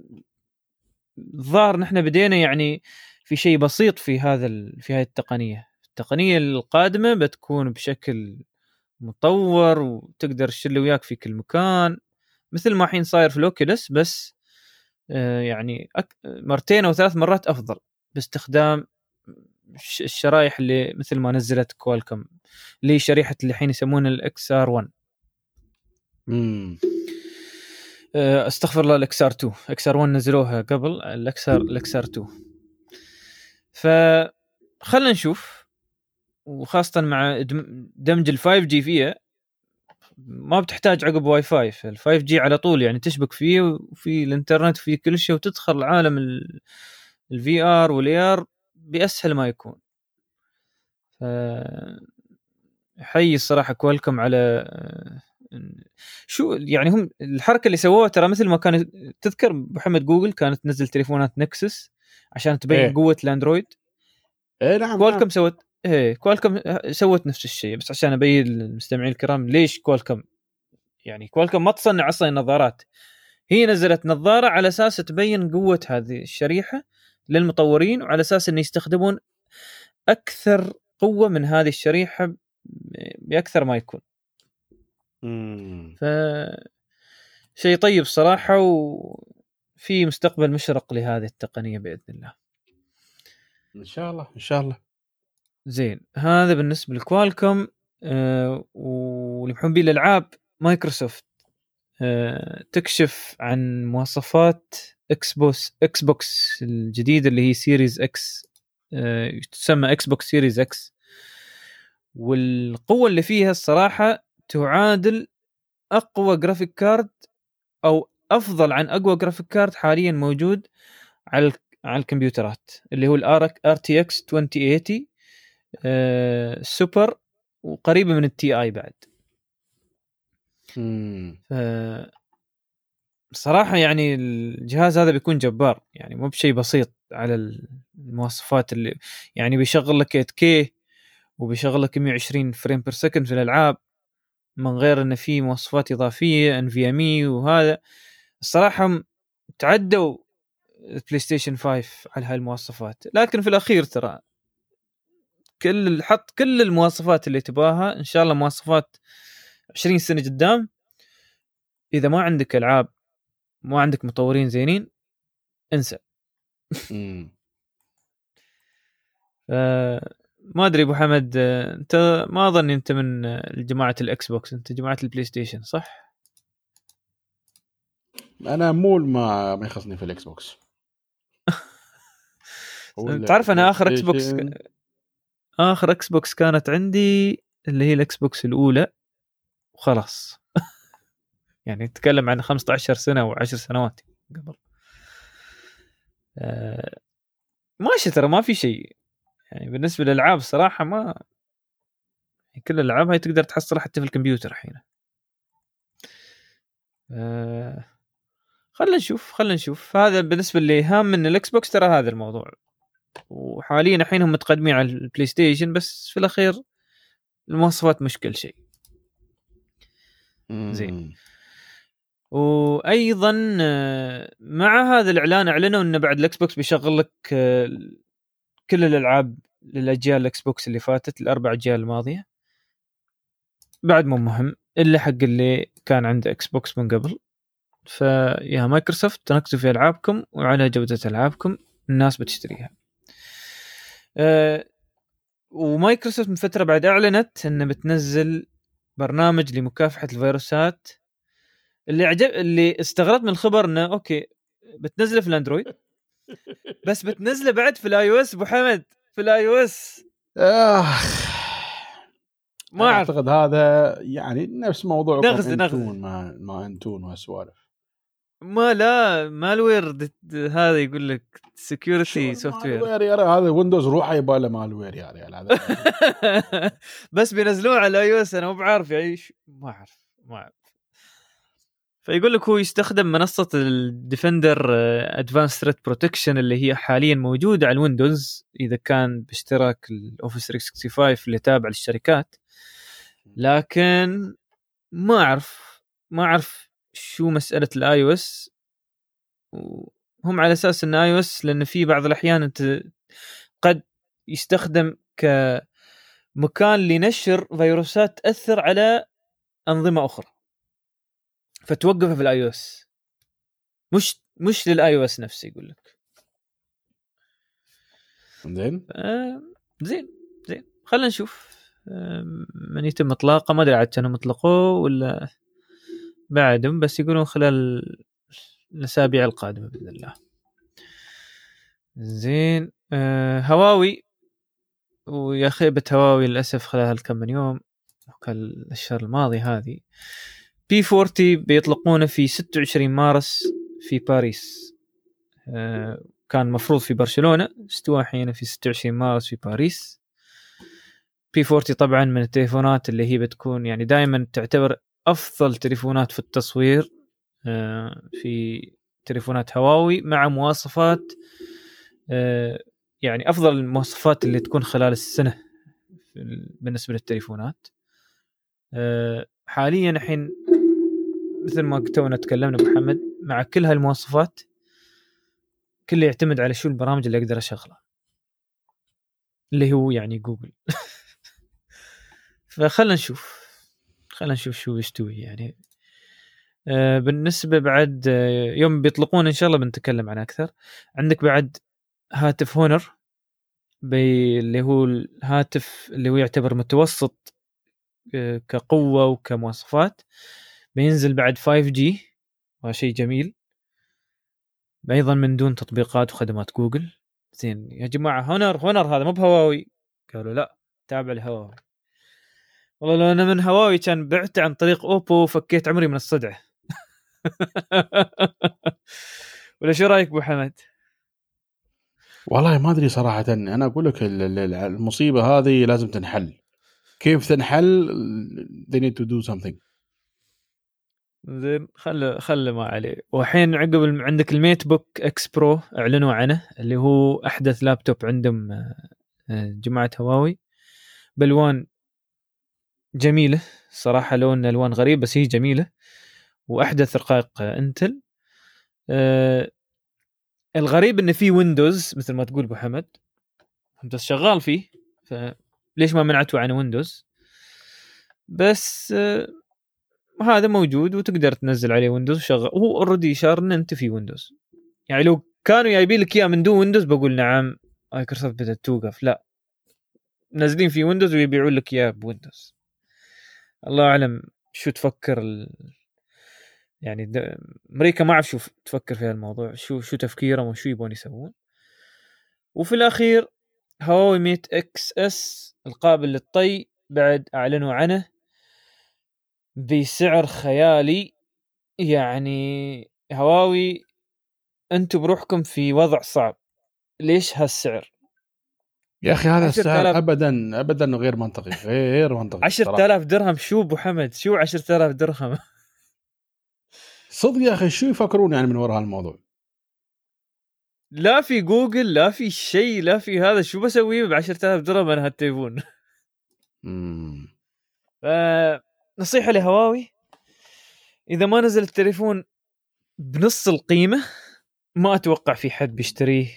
الظاهر نحن بدينا يعني في شيء بسيط في هذا في هذه التقنية. التقنية القادمة بتكون بشكل مطور وتقدر تشيل وياك في كل مكان. مثل ما الحين صاير في الاوكيلس بس آه، يعني مرتين أو ثلاث مرات أفضل باستخدام الشرايح اللي مثل ما نزلت كوالكم اللي شريحة اللي الحين يسمونها ال XR 1 امم استغفر الله ال XR 2 XR 1 نزلوها قبل ال XR ال XR 2 ف خلينا نشوف وخاصة مع دمج ال 5G فيها ما بتحتاج عقب واي فاي ال 5G على طول يعني تشبك فيه وفي الإنترنت وفي كل شيء وتدخل عالم ال VR وال AR بأسهل ما يكون. ف هاي الصراحة كوالكم على شو يعني هم الحركة اللي سووها ترى مثل ما كانت تذكر محمد جوجل كانت تنزل تليفونات نكسوس عشان تبين إيه؟ قوة الأندرويد إيه نعم كوالكم نعم. سوت إيه كوالكم سوت نفس الشيء بس عشان أبين للمستمعين الكرام ليش كوالكم يعني كوالكم ما تصنع أصلا النظارات هي نزلت نظارة على أساس تبين قوة هذه الشريحة للمطورين وعلى أساس انه يستخدمون أكثر قوة من هذه الشريحة بأكثر ما يكون. ف شيء طيب صراحة وفي مستقبل مشرق لهذه التقنية بإذن الله. إن شاء الله إن شاء الله. زين هذا بالنسبة لكوالكوم أه ولمحبين الألعاب مايكروسوفت أه تكشف عن مواصفات إكس بوكس إكس بوكس الجديدة اللي هي Series X أه تسمى إكس بوكس Series X والقوة اللي فيها الصراحة تعادل أقوى graphic card أو أفضل عن أقوى graphic card حاليا موجود على على الكمبيوترات اللي هو ال ار RTX 2080 آه سوبر وقريبة من ال Ti بعد. صراحة يعني الجهاز هذا بيكون جبار يعني مو بشيء بسيط على المواصفات اللي يعني بيشغل لك 8K وبيشغل لك 120 frame per second في الألعاب من غير انه في مواصفات إضافية NVMe وهذا. الصراحة تعدوا البلاي ستيشن 5 على هاي المواصفات. لكن في الأخير ترى كل حط كل المواصفات اللي تباها إن شاء الله مواصفات 20 سنة قدام إذا ما عندك ألعاب ما عندك مطورين زينين انسى. ما أدري أبو حمد أنت ما أظن أنت من جماعة الاكس بوكس أنت جماعة البلاي ستيشن صح؟ أنا مول ما ما يخصني في الاكس بوكس تعرف أنا آخر إكس بوكس آخر إكس بوكس كانت عندي اللي هي الاكس بوكس الأولى وخلاص. يعني تتكلم عن 15 سنة أو 10 سنوات قبل. آه ماشي ترى ما في شيء. يعني بالنسبة للألعاب صراحة ما يعني كل الألعاب هاي تقدر تحصلها حتى في الكمبيوتر الحين. آه خلينا نشوف خلينا نشوف. هذا بالنسبة اللي هام من الإكس بوكس ترى هذا الموضوع. وحاليا الحين هم متقدمين على البلاي ستيشن بس في الأخير المواصفات مش كل شيء. زين. وأيضا آه، مع هذا الإعلان أعلنوا إنه بعد الإكس بوكس بيشغل لك آه، كل الألعاب للأجيال الإكس بوكس اللي فاتت الأربع أجيال الماضية. بعد مو مهم إلا حق اللي كان عنده إكس بوكس من قبل. فيا مايكروسوفت تركزوا في ألعابكم وعلى جودة ألعابكم الناس بتشتريها. أه ومايكروسوفت من فترة بعد أعلنت انها بتنزل برنامج لمكافحة الفيروسات. اللي عجب اللي استغربت من الخبر إنه أوكي بتنزله في الأندرويد. بس بتنزله بعد في ال iOS أبو حمد في ال iOS. ما أعتقد هذا يعني نفس موضوع نغز نغز. ما ما أنتون وهالسوالف. ما لا malware هذا يقول لك security software يا هذا ويندوز روحه يبغى له malware يا ريال هذا بس بينزلوه على iOS أنا مو بعرف يعني ما أعرف ما أعرف. فيقول لك هو يستخدم منصة ال Defender Advanced Threat Protection اللي هي حاليا موجودة على الويندوز إذا كان باشتراك ال Office 365 اللي تابع للشركات. لكن ما أعرف ما أعرف شو مسألة ال iOS هم على أساس إن iOS لأن في بعض الأحيان أنت قد يستخدم كمكان لنشر فيروسات تأثر على أنظمة أخرى. فتوقفه في ال iOS. مش مش لل iOS نفسه يقول لك. زين؟ آه زين زين. خلينا نشوف. من يتم إطلاقه ما أدري عاد كانوا اطلقوه ولا بعدهم بس يقولون خلال الأسابيع القادمة بإذن الله. زين. آه هواوي. ويا خيبة هواوي للأسف خلال هالكم من يوم الشهر الماضي هذه. بي 40 بيطلقونه في 26 مارس في باريس. آه كان مفروض في برشلونة استوى حين في 26 مارس في باريس. بي 40 طبعا من التليفونات اللي هي بتكون يعني دائما تعتبر أفضل تليفونات في التصوير آه، في تليفونات هواوي مع مواصفات آه، يعني أفضل المواصفات اللي تكون خلال السنة بالنسبة للتليفونات. آه، حاليا الحين مثل ما تونا تكلمنا محمد مع كل هالمواصفات كله يعتمد على شو البرامج اللي أقدر أشغلها. اللي هو يعني جوجل. فخلنا نشوف خلنا نشوف شو يستوي يعني. آه بالنسبة بعد آه يوم بيطلقون إن شاء الله بنتكلم عنه أكثر. عندك بعد هاتف هونر اللي هو الهاتف اللي هو يعتبر متوسط آه كقوة وكمواصفات. بينزل بعد 5G وهذا شيء جميل. أيضا من دون تطبيقات وخدمات جوجل. زين يا جماعة هونر هونر هذا مو بهواوي. قالوا لا تابع لهواوي. والله لو أنا من هواوي كان بعت عن طريق اوبو وفكيت عمري من الصدع. ولا شو رأيك أبو حمد؟ والله ما أدري صراحة. أنا أقول لك المصيبة هذه لازم تنحل. كيف تنحل؟ they need to do something. زين خله خله ما عليه. والحين عقب عندك ال MateBook X Pro اعلنوا عنه اللي هو أحدث لابتوب عندهم آه، جماعة هواوي. بألوان جميلة صراحة لون ألوان غريب بس هي جميلة. وأحدث رقائق انتل آه الغريب انه في ويندوز مثل ما تقول أبو حمد. انت شغال فيه فليش ما منعته عن ويندوز بس آه هذا موجود وتقدر تنزل عليه ويندوز وشغل وهو already شار ان انت في ويندوز. يعني لو كانوا جايبين لك إياه من دون ويندوز بقول نعم مايكروسوفت بدأت توقف. لا. نازلين في ويندوز ويبيعون لك إياه بويندوز. الله أعلم شو تفكر ال... يعني أمريكا ما أعرف شو تفكر في الموضوع شو شو تفكيرهم وشو يبون يسوون. وفي الأخير هواوي ميت إكس إس القابل للطي بعد أعلنوا عنه بسعر خيالي. يعني هواوي أنتم بروحكم في وضع صعب. ليش هالسعر؟ يا أخي هذا السعر ابدا ابدا غير منطقي غير منطقي 10000 درهم. شو أبو حمد؟ شو 10000 درهم؟ صدق يا أخي شو يفكرون يعني من وراء الموضوع لا في جوجل لا في شيء لا في هذا. شو بسوي ب 10000 درهم أنا هالتليفون؟ نصيحة لهواوي إذا ما نزل التليفون بنص القيمة ما أتوقع في حد بيشتريه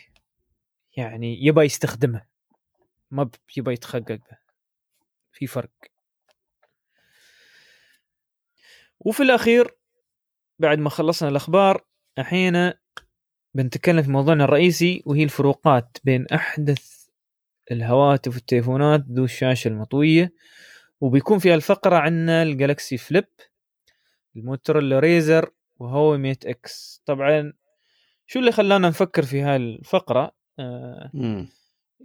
يعني يبى يستخدمه ما يبى يتخقق به في فرق. وفي الأخير بعد ما خلصنا الأخبار الحين بنتكلم في موضوعنا الرئيسي وهي الفروقات بين أحدث الهواتف والتليفونات ذو الشاشة المطوية وبيكون في الفقرة عندنا الجالكسي فليب الموتورولا ريزر وهو ميت إكس. طبعا شو اللي خلانا نفكر في هاي الفقره آه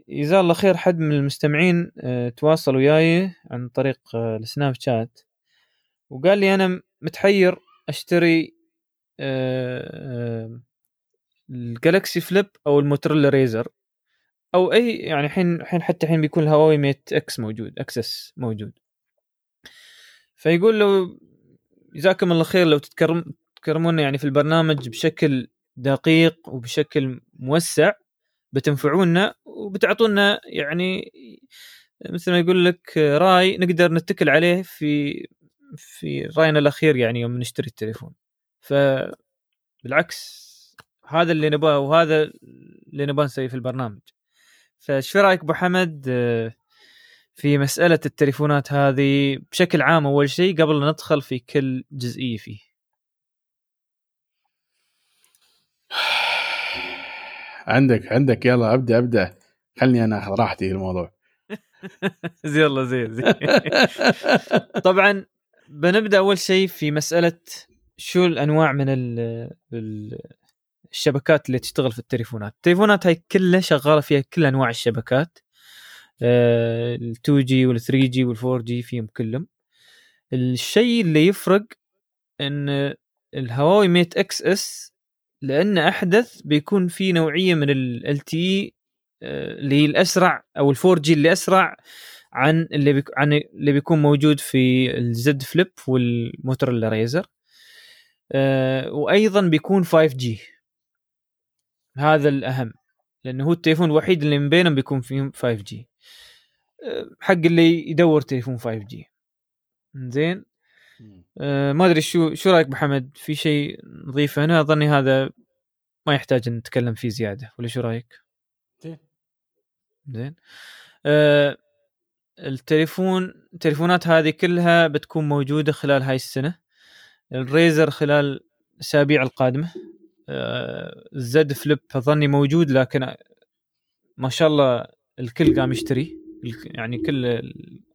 جزاه الله خير حد من المستمعين آه تواصل وياي عن طريق آه السناب شات. وقال لي أنا متحير أشتري آه الجالكسي فليب أو الموتورولا ريزر أو أي يعني الحين الحين حتى الحين بيكون الهواوي ميت إكس موجود اكس اس موجود. فيقول له جزاكم الله خير لو تتكرم تكرمونا يعني في البرنامج بشكل دقيق وبشكل موسع بتنفعونا وبتعطونا يعني مثل ما يقول لك راي نقدر نتكل عليه في في رأينا الأخير يعني يوم نشتري التليفون. ف بالعكس هذا اللي نبغاه وهذا اللي نبغى نسويه في البرنامج. فايش رأيك أبو حمد؟ في مسألة التليفونات هذه بشكل عام أول شيء قبل لا ندخل في كل جزئية فيه. عندك عندك. يلا أبدأ أبدأ. خلني أنا أخذ راحتي في الموضوع. يلا زين زين. طبعا بنبدأ أول شيء في مسألة شو الأنواع من ال الشبكات اللي تشتغل في التليفونات. التليفونات هاي كلها شغالة فيها كل أنواع الشبكات. ال 2 جي وال 3 جي وال 4 جي فيهم كلهم. الشيء اللي يفرق إن الهواوي ميت إكس اس لأنه أحدث بيكون في نوعية من ال LTE آه، اللي هي الأسرع أو ال 4G اللي أسرع عن اللي بيك... عن اللي بيكون موجود في الزد فليب والموتورولا ريزر أه وأيضا بيكون 5G هذا الأهم لأنه هو التليفون الوحيد اللي من بينهم بيكون فيهم 5G حق اللي يدور تليفون 5G زين؟ أه ما أدري شو شو رأيك محمد؟ في شيء نضيفه؟ هنا أظني هذا ما يحتاج إن نتكلم فيه زيادة ولا شو رأيك؟ زين. زين. أه التليفون التليفونات هذه كلها بتكون موجودة خلال هاي السنة. الريزر خلال الأسابيع القادمة. زد فليب أظني موجود لكن ما شاء الله الكل قام يشتري. يعني كل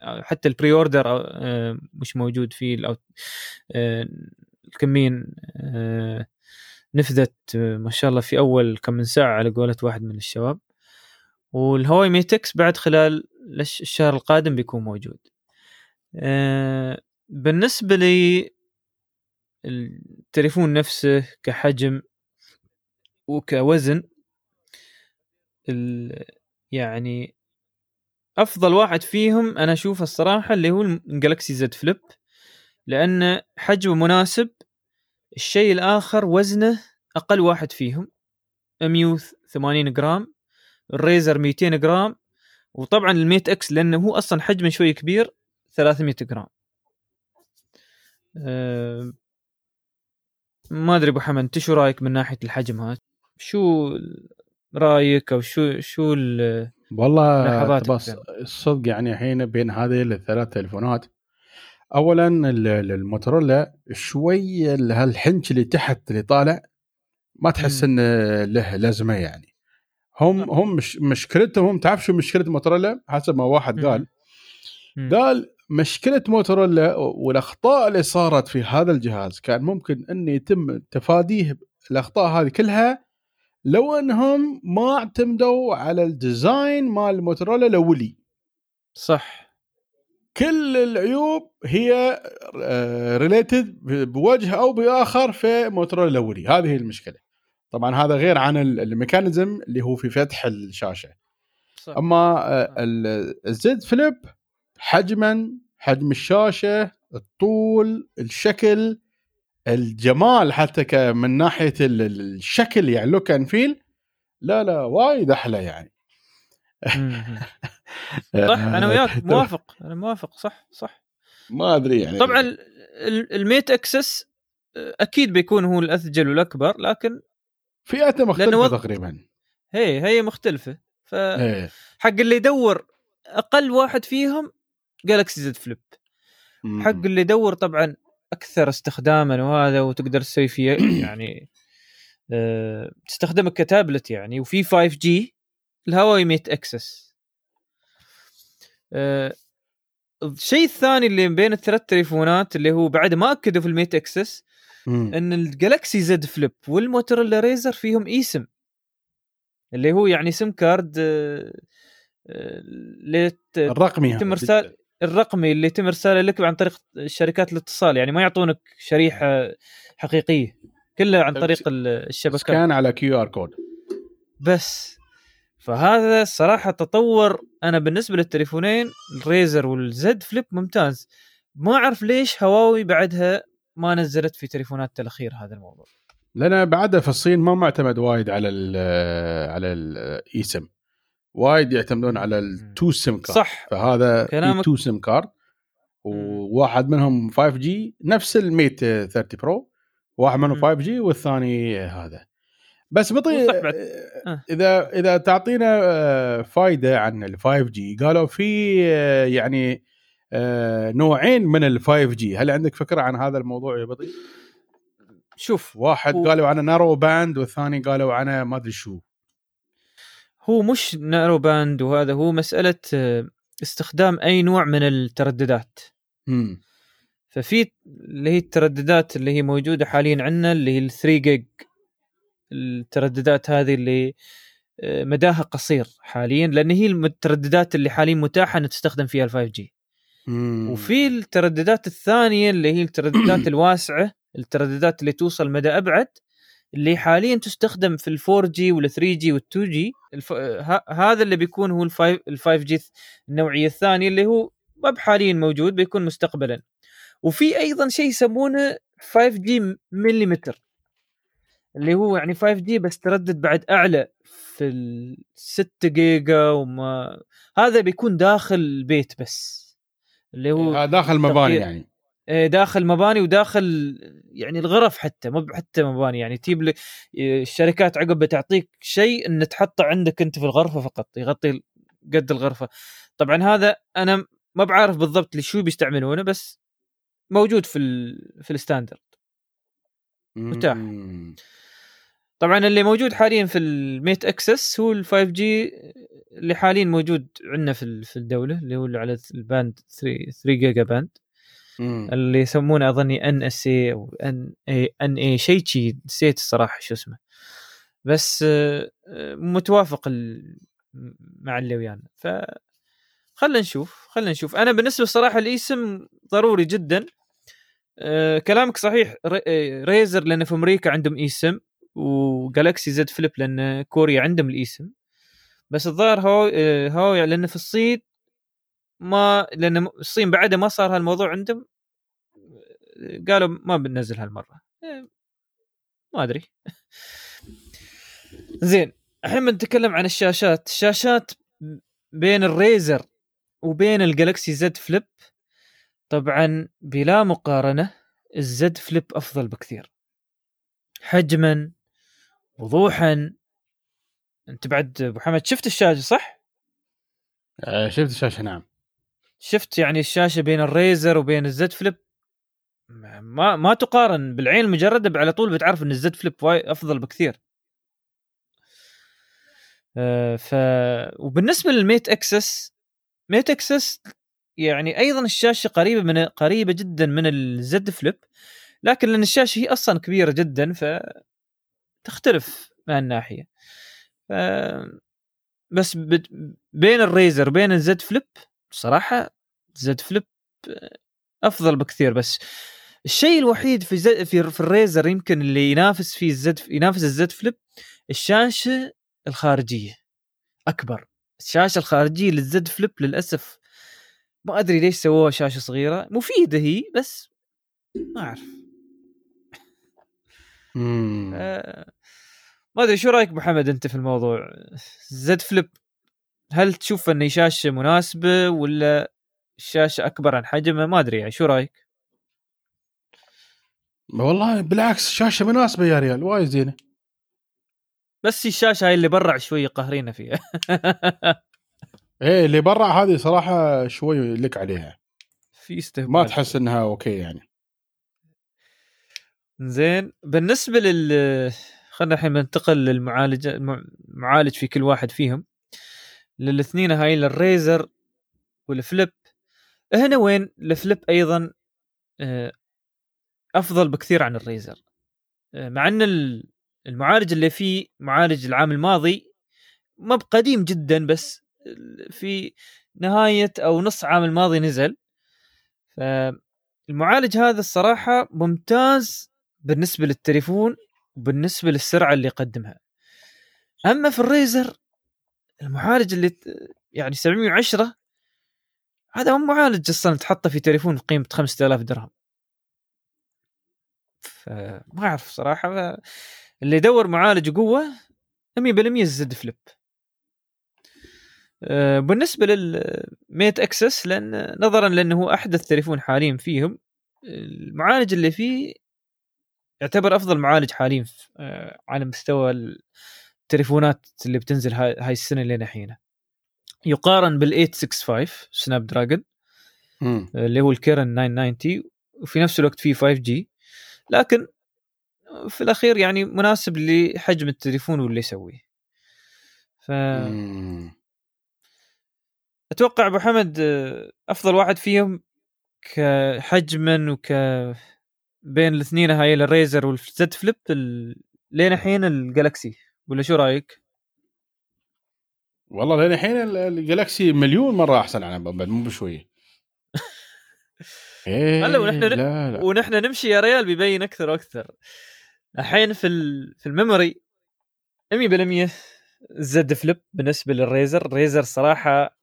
حتى ال pre-order آه، مش موجود فيه آه، الكميه آه، نفدت ما شاء الله في أول كم من ساعة على قولة واحد من الشباب. والهواوي ميت إكس بعد خلال الشهر القادم بيكون موجود. بالنسبة لي التليفون نفسه كحجم وكوزن يعني أفضل واحد فيهم أنا أشوفه الصراحة اللي هو الجالكسي زد فليب لأن حجمه مناسب الشيء الآخر وزنه أقل واحد فيهم 180 جرام الريزر 200 جرام وطبعا الميت إكس لأنه هو أصلا حجمه شوي كبير 300 جرام. أه ما أدري أبو حمد أنت شو رأيك من ناحية الحجم هذا؟ شو رأيك أو شو شو والله بس الصدق يعني الحين بين هذه الثلاث تليفونات اولا الموتورولا شوي هالحنش اللي تحت اللي طالع ما تحس إنه له لازمة يعني. هم هم مش مشكلتهم هم تعرف شو مشكلة الموتورولا حسب ما واحد قال. قال مشكلة موتورولا والأخطاء اللي صارت في هذا الجهاز كان ممكن انه يتم تفاديه الأخطاء هذه كلها لو انهم ما اعتمدوا على ال design مال الموتورولا الاولي صح. كل العيوب هي related بوجه أو بآخر في موتورولا الاولي هذه هي المشكلة. طبعا هذا غير عن ال mechanism اللي هو في فتح الشاشة. صح. أما آه، الزد فليب حجما حجم الشاشة الطول الشكل الجمال حتى من ناحية الشكل يعني look and feel لا لا وايد أحلى يعني. صح أنا وياك موافق أنا موافق صح صح. ما أدري يعني. طبعا الميت أكس اس أكيد بيكون هو الاثقل والأكبر لكن فئته مختلفة. تقريبا. هي هي مختلفة. ف إيه. حق اللي يدور أقل واحد فيهم جالكسي زد فليب حق اللي يدور طبعا أكثر استخداما وهذا وتقدر تسوي فيه يعني أه تستخدمه كتابلت يعني. وفي 5G الهواوي ميت أكس اس. أه الشيء الثاني اللي بين الثلاث تليفونات اللي هو بعد ما أكدوا في الميت أكس اس إن الجالكسي زد فليب والموتورولا ريزر فيهم اي سم اللي هو يعني SIM card آه، آه، الرقمي يتم إرسال الرقمي اللي يتم ارساله لك عن طريق شركات الاتصال يعني ما يعطونك شريحة حقيقية كلها عن طريق الشبكات كان على QR code. بس. فهذا الصراحه تطور. أنا بالنسبة للتليفونين الريزر والزد فليب ممتاز. ما أعرف ليش هواوي بعدها ما نزلت في تليفونات الأخير هذا الموضوع. لأن بعدها في الصين ما معتمد وايد على ال على الاي سم وايد يعتمدون على ال two SIM card صح. فهذا كلامك two SIM card وواحد منهم 5 G نفس ال Mate 30 Pro. واحد منهم 5 G والثاني هذا. بس بطي آه. إذا إذا تعطينا آه، فائده عن ال 5 G قالوا في آه، يعني نوعين من ال 5 G هل عندك فكرة عن هذا الموضوع يا بطي؟ شوف واحد و... قالوا عنه narrow band والثاني قالوا عنه ما أدري شو. هو مش narrow band وهذا هو مسألة استخدام أي نوع من الترددات. امم ففي اللي هي الترددات اللي هي موجودة حاليا عندنا اللي هي ال 3 جيج الترددات هذه اللي آه، مداها قصير حاليا لأن هي الترددات اللي حاليا متاحة ان تستخدم فيها ال 5 G وفي الترددات الثانية اللي هي الترددات الواسعة الترددات اللي توصل مدى أبعد اللي حاليا تستخدم في ال 4 جي وال 3 جي وال 2 جي الف... ه... هذا اللي بيكون هو ال 5 G النوعية الثانية اللي هو ما حاليا موجود بيكون مستقبلا. وفي أيضا شيء يسمونه 5 G مليمتر اللي هو يعني 5 G بس تردد بعد أعلى في ال 6 جيجا وما هذا بيكون داخل البيت بس اللي هو داخل مباني يعني. داخل مباني وداخل يعني الغرف حتى مو حتى مباني. يعني تجيب لك الشركات عقب بتعطيك شيء ان تحطه عندك أنت في الغرفة فقط يغطي قد الغرفة. طبعا هذا أنا ما بعرف بالضبط لشو بيستعملونه بس موجود في ال في ال standard. متاح. طبعا اللي موجود حاليا في ال Mate Xs هو ال 5 G اللي حاليا موجود عندنا في في الدولة اللي هو اللي على ال band 3 3 giga band مم. اللي يسمونه أظني ان اس اي أو ان اي ان اي شيء شي نسيت الصراحة شو اسمه. بس آه، متوافق مع اللي ويانا. ف خلينا نشوف خلينا نشوف. أنا بالنسبة الصراحة الاسم ضروري جدا. أه كلامك صحيح. Razr لأن في أمريكا عندهم eSIM و Galaxy Z Flip لأن كوريا عندهم ال eSIM بس الظاهر هو آه، هو لأن في الصين ما لأن الصين بعد ما صار هالموضوع عندهم قالوا ما بننزل هالمرة. إيه، ما أدري. زين الحين بنتكلم عن الشاشات. الشاشات بين ال Razr وبين ال Galaxy Z Flip طبعا بلا مقارنة ال Z Flip أفضل بكثير. حجما وضوحا. أنت بعد أبو حمد شفت الشاشة صح؟ آه شفت الشاشة نعم. شفت يعني الشاشة بين ال Razr وبين ال Z Flip؟ ما ما تقارن بالعين المجردة على طول بتعرف إن ال Z Flip أفضل بكثير. آه ف وبالنسبة لل Mate Xs Mate Xs يعني أيضا الشاشة قريبة من قريبة جدا من ال Z Flip لكن لأن الشاشة هي أصلا كبيرة جدا ف تختلف من الناحيه ف... بس بين ال Razr وبين ال Z Flip بصراحة Z Flip أفضل بكثير بس الشيء الوحيد في Z في, في ال Razr يمكن اللي ينافس فيه ال Z ينافس ال Z Flip الشاشة الخارجية أكبر الشاشة الخارجية للزد فليب للأسف. ما أدري ليش سووها شاشة صغيرة مفيدة هي بس ما أعرف. آه ما أدري شو رأيك محمد أنت في الموضوع؟ زد فليب هل تشوف أن شاشه مناسبة ولا الشاشة أكبر عن حجمها؟ ما أدري يعني شو رأيك؟ والله بالعكس شاشة مناسبة يا ريال وايد زينة. بس الشاشة هاي اللي برا شوي قهرينا فيها. إيه اللي برا هذه صراحة شوي لك عليها. في استهبال. ما تحس إنها okay يعني. زين بالنسبة لل خلينا الحين ننتقل للمعالج المعالج في كل واحد فيهم. للاثنين هاي ال Razr وال Flip. هنا وين ال Flip أيضا آه، أفضل بكثير عن الريزر. آه، مع إن المعالج اللي فيه معالج العام الماضي ما بقديم جدا بس في نهاية أو نص عام الماضي نزل. فالمعالج هذا الصراحة ممتاز بالنسبة للتليفون وبالنسبة للسرعة اللي يقدمها. أما في الريزر المعالج اللي يعني 710 هذا مو معالج أصلا تحطه في تليفون بقيمه 5000 درهم. فما أعرف صراحة اللي يدور معالج قوة 100% الزد فليب. آه، بالنسبة للميت أكسس لأن نظرا لأنه هو أحدث تليفون حاليا فيهم المعالج اللي فيه يعتبر أفضل معالج حاليا آه، على مستوى التليفونات اللي بتنزل هاي السنة اللي الحين. يقارن بال 865 Snapdragon اللي هو ال Kirin 990 وفي نفس الوقت فيه 5 G. لكن في الأخير يعني مناسب لحجم التليفون واللي يسويه. ف أتوقع أبو حمد أفضل واحد فيهم كحجما وك بين الاثنين هاي ال Razr وال Z Flip لين الحين ال Galaxy ولا شو رأيك؟ والله لين الحين ال Galaxy مليون مرة أحسن عن مو بشويه إيه هلا ونحن لا لا. ونحن نمشي يا ريال بيبين أكثر وأكثر الحين في. في ال memory 100% Z Flip بالنسبة لل Razr ال Razr صراحة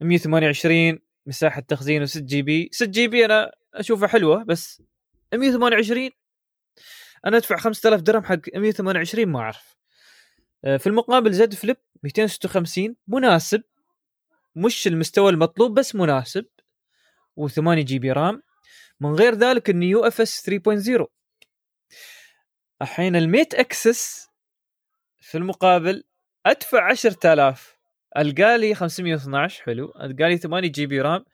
128 مساحة تخزين و6 GB 6 GB أنا اشوفها حلوة بس 128 أنا أدفع 5000 درهم حق 128 ما أعرف في المقابل Z Flip 256 مناسب. مش المستوى المطلوب بس مناسب. و8 GB RAM. من غير ذلك انه UFS 3.0 الحين ال Mate Xs في المقابل أدفع 10000 القى لي 512 حلو. القى لي 8 GB RAM.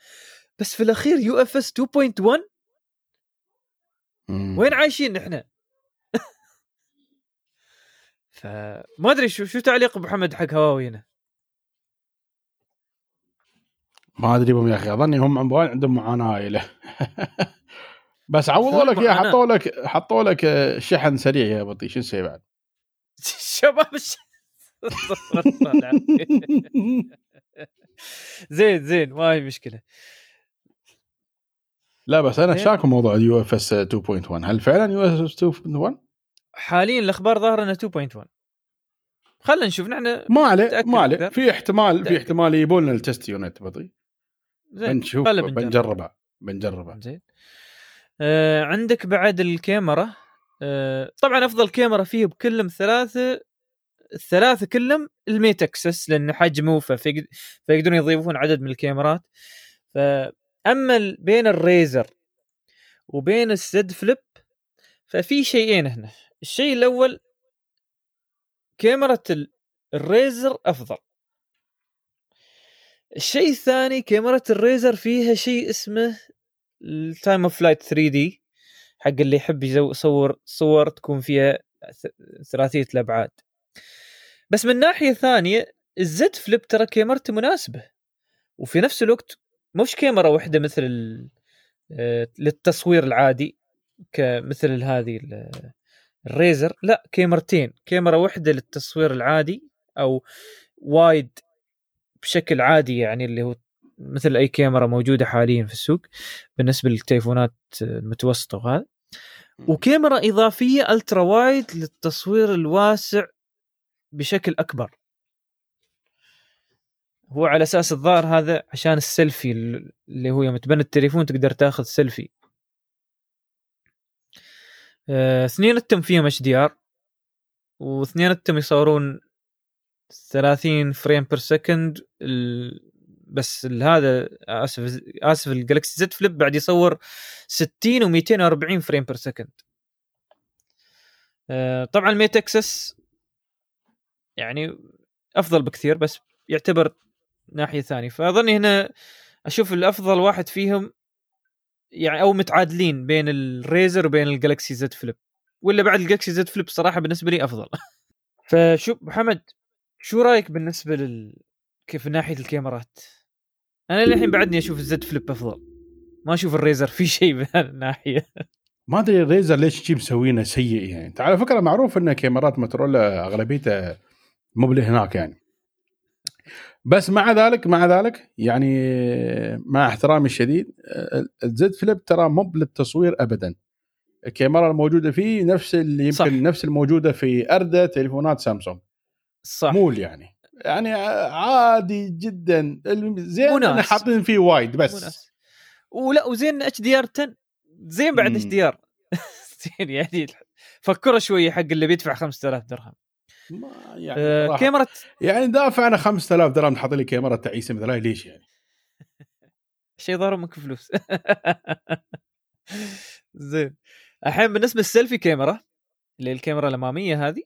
بس في الأخير UFS 2.1 وين عايشين نحن؟ فما أدري شو شو تعليق ابو محمد حق هواوي هنا ما أدري بهم يا أخي أظني هم عندهم معاناة هائله بس عوضوا لك اياه حطوا لك حطوا لك شحن سريع يا بطي شو نسوي بعد؟ شباب زين زين ما هي مشكلة. لا بس أنا شاك موضوع ال UFS 2.1 هل فعلا UFS 2.1 حاليا الأخبار ظاهرة إنه 2.1 خلينا نشوف نحن ما عليه ما عليه. في احتمال في احتمال يبون لنا ال test unit بطيء. زين بنشوف بنجربها بنجربها زين. آه عندك بعد الكاميرا. آه طبعا أفضل كاميرا فيه بكلهم ثلاثة الثلاثه كلهم ال Mate Xs لأنه حجمه فيقدرون يضيفون عدد من الكاميرات. فأما بين ال Razr وبين ال Z Flip ففي شيئين هنا. الشيء الأول كاميرا ال Razr أفضل. الشيء الثاني كاميرا ال Razr فيها شيء اسمه ال time of flight 3D حق اللي يحب يصور صور تكون فيها ثلاثية الأبعاد. بس من ناحية ثانية الزد فليب ترى كاميرته مناسبة. وفي نفس الوقت مش كاميرا واحدة مثل آه، للتصوير العادي. كمثل هذه الريزر. لا كاميرتين. كاميرا واحدة للتصوير العادي أو وايد بشكل عادي يعني اللي هو مثل أي كاميرا موجودة حاليا في السوق بالنسبة للتليفونات المتوسطة وهذا. وكاميرا إضافية ultra wide للتصوير الواسع بشكل أكبر. هو على أساس الظاهر هذا عشان السيلفي اللي هو يوم تبند التليفون تقدر تاخذ سيلفي. آه، اثنيناتهم فيهم HDR واثنيناتهم يصورون 30 frame per second بس هذا آسف آسف ال Galaxy Z Flip بعد يصور 60 و240 frame per second طبعا ال Mate Xs يعني أفضل بكثير بس يعتبر ناحية ثانية. فأظني هنا أشوف الأفضل واحد فيهم يعني أو متعادلين بين ال Razr وبين ال Galaxy Z Flip. ولا بعد ال Galaxy Z Flip صراحة بالنسبة لي أفضل. فشوف محمد شو رأيك بالنسبة لل كيف من ناحية الكاميرات؟ أنا للحين بعدني أشوف الزد فليب أفضل. ما أشوف الريزر في شيء بهالناحيه ما أدري الريزر ليش تجيب مسوينه سيء يعني. على فكرة معروف إن كاميرات موتورولا أغلبيتها مو هناك يعني. بس مع ذلك مع ذلك يعني مع احترامي الشديد الزد فليب ترى مو للتصوير ابدا. الكاميرا الموجودة فيه نفس اللي يمكن صح. نفس الموجودة في أردا تليفونات سامسونج. صح. مول يعني. يعني عادي جدا. زين إحنا حاطين فيه وايد بس. مناس. ولا وزين إتش دي آر 10 زين بعد إتش دي آر. زين يعني فكره شوية حق اللي بيدفع 5000 درهم. يعني آه كاميرا يعني دافع أنا 5000 درهم تحط لي كاميرا تعيسة مثل ليش يعني؟ شيء ضار منك فلوس. زين. الحين بالنسبة للسيلفي كاميرا اللي الكاميرا الأمامية هذه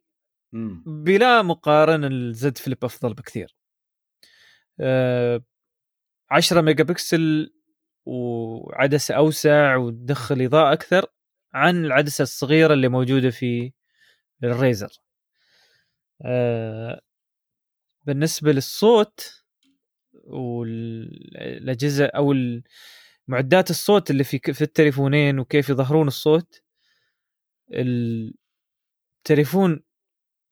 بلا مقارنة ال Z Flip أفضل بكثير. آه 10 ميجا بكسل وعدسة أوسع وتدخل إضاءة أكثر عن العدسة الصغيرة اللي موجودة في ال Razr. بالنسبة للصوت والأجهزة أو معدات الصوت اللي في في التليفونين وكيف يظهرون الصوت التليفون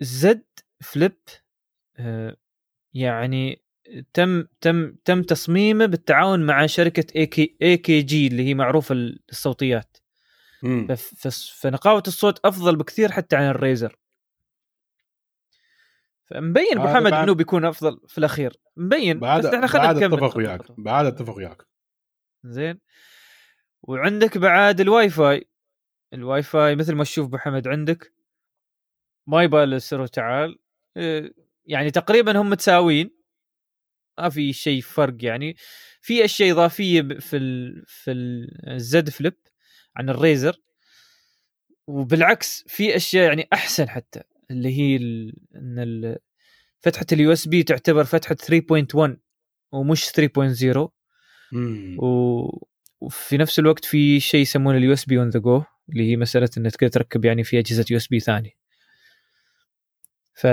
Z Flip آه، يعني تم تم تم تصميمه بالتعاون مع شركة AK AKG اللي هي معروفة الصوتيات. فنقاوة الصوت أفضل بكثير حتى عن ال Razr. فمبين أبو حمد إنه بيكون أفضل في الأخير. مبين. بعد بس إحنا خلينا نكمل. اتفق وياك. بعد اتفق وياك. زين. وعندك بعد ال Wi-Fi ال Wi-Fi مثل ما تشوف أبو حمد عندك. ما يبالي سر وتعال. إيه، يعني تقريبا هم متساويين. ما في شيء فرق يعني. في أشياء إضافية في ال في ال Z Flip عن ال Razr. وبالعكس في أشياء يعني أحسن حتى. اللي هي إن فتحة ال USB تعتبر فتحة 3.1 ومش 3.0 و... وفي نفس الوقت في شيء يسمونه ال USB on the go اللي هي مسألة إنك تقدر تركب يعني في أجهزة USB ثانية. ف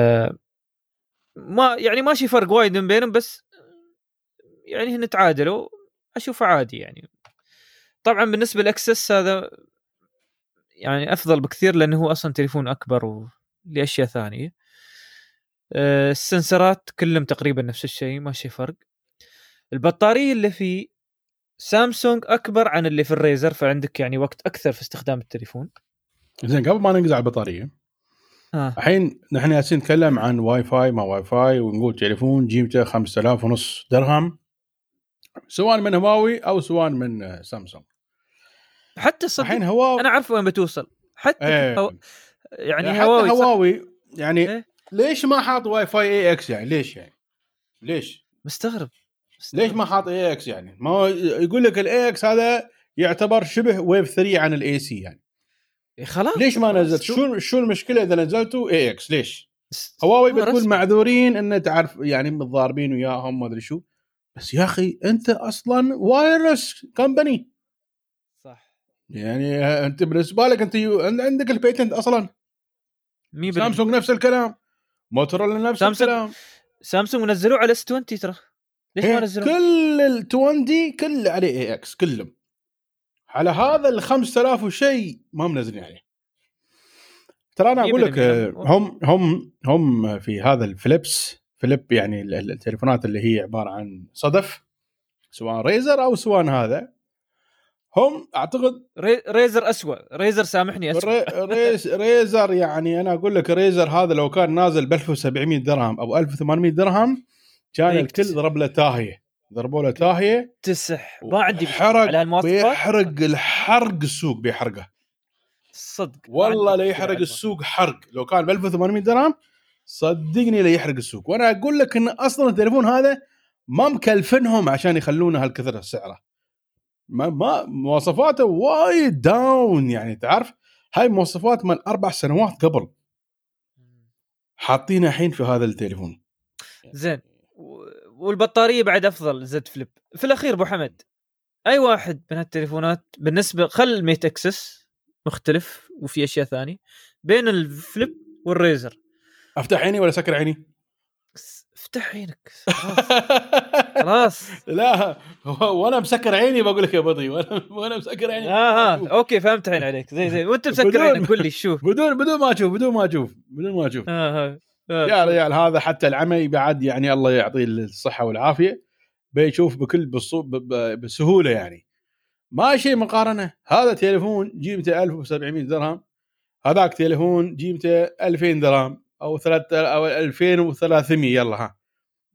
ما يعني ماشي فرق وايد من بينهم بس يعني هن تعادلوا أشوفه عادي يعني. طبعا بالنسبة لل Xs هذا يعني أفضل بكثير لأنه هو أصلا تليفون أكبر ولاشياء ثانية. آه، السنسرات كلهم تقريبا نفس الشيء ما شي فرق. البطارية اللي في سامسونج أكبر عن اللي في ال Razr فعندك يعني وقت أكثر في استخدام التليفون. زين قبل ما ننقز على البطارية آه. الحين نحن جالسين نتكلم عن واي فاي ما واي فاي ونقول تليفون جيمته 5000 ونص درهم سواء من هواوي أو سواء من سامسونج. حتى صدق الحين هواوي أنا أعرف وين بتوصل. حتى إيه. هو... يعني, يعني هواوي هواوي يعني إيه؟ ليش ما حاط Wi-Fi AX يعني؟ ليش يعني؟ ليش؟ مستغرب, مستغرب. ليش ما حاط AX يعني؟ ما يقول لك ال AX هذا يعتبر شبه wave 3 عن ال AC يعني. إيه، خلاص. ليش ما نزلت؟ شو؟ شو المشكلة إذا نزلتوا AX ليش؟ هواوي بتقول معذورين إن تعرف يعني متضاربين وياهم ما أدري شو. بس يا أخي أنت أصلا wireless company صح. يعني أنت بالنسبة لك أنت عندك ال patent أصلا. سامسونج نفس الكلام. موتورولا نفس سامسونج الكلام. سامسونج نزلوه على S 20 ترى. ليش ما نزلوه؟ كل ال 20 كله عليه AX كلهم. على هذا ال 5000 وشيء ما منزلين عليه. ترى أنا أقول لك هم هم هم في هذا ال flips flip يعني التليفونات اللي هي عبارة عن صدف سواء Razr أو سواء هذا هم أعتقد ري... Razr اسوء Razr سامحني اسوء ريز... Razr يعني أنا أقول لك Razr هذا لو كان نازل ب 1700 درهم أو 1800 درهم كان الكل ضرب له تاهية. ضربوا له تاهية. تسح. ما عندي حرق على بيحرق الحرق السوق بيحرقه. صدق. والله لا يحرق السوق حرق. لو كان ب 1800 درهم صدقني لا يحرق السوق. وأنا أقول لك إن أصلا التليفون هذا ما مكلفنهم عشان يخلونه هالكثر سعره. ما, ما مواصفاته وايد down يعني تعرف؟ هاي مواصفات من أربع سنوات قبل. حاطينها الحين في هذا التليفون. زين. والبطارية بعد أفضل Z Flip. في الأخير أبو حمد أي واحد من هالتليفونات بالنسبة خل ال Mate Xs مختلف وفي أشياء ثانية بين ال Flip وال Razr. أفتح عيني ولا سكر عيني؟ افتح عينك. خلاص. لا وأنا مسكر عيني بقول لك يا بطي وأنا وأنا مسكر عيني. آه آه. أوكي فهمت عين عليك. زي زي وأنت مسكر عينك قول لي شوف بدون بدون ما أشوف بدون ما أشوف بدون ما أشوف. آه آه. آه. يا رجال هذا حتى العمي بعد يعني الله يعطيه الصحة والعافية بيشوف بكل بسهولة يعني. ما شيء مقارنة. هذا تليفون قيمته 1700 درهم. هذاك تليفون قيمته 2000 درهم أو 3 أو 2300 يلا ها.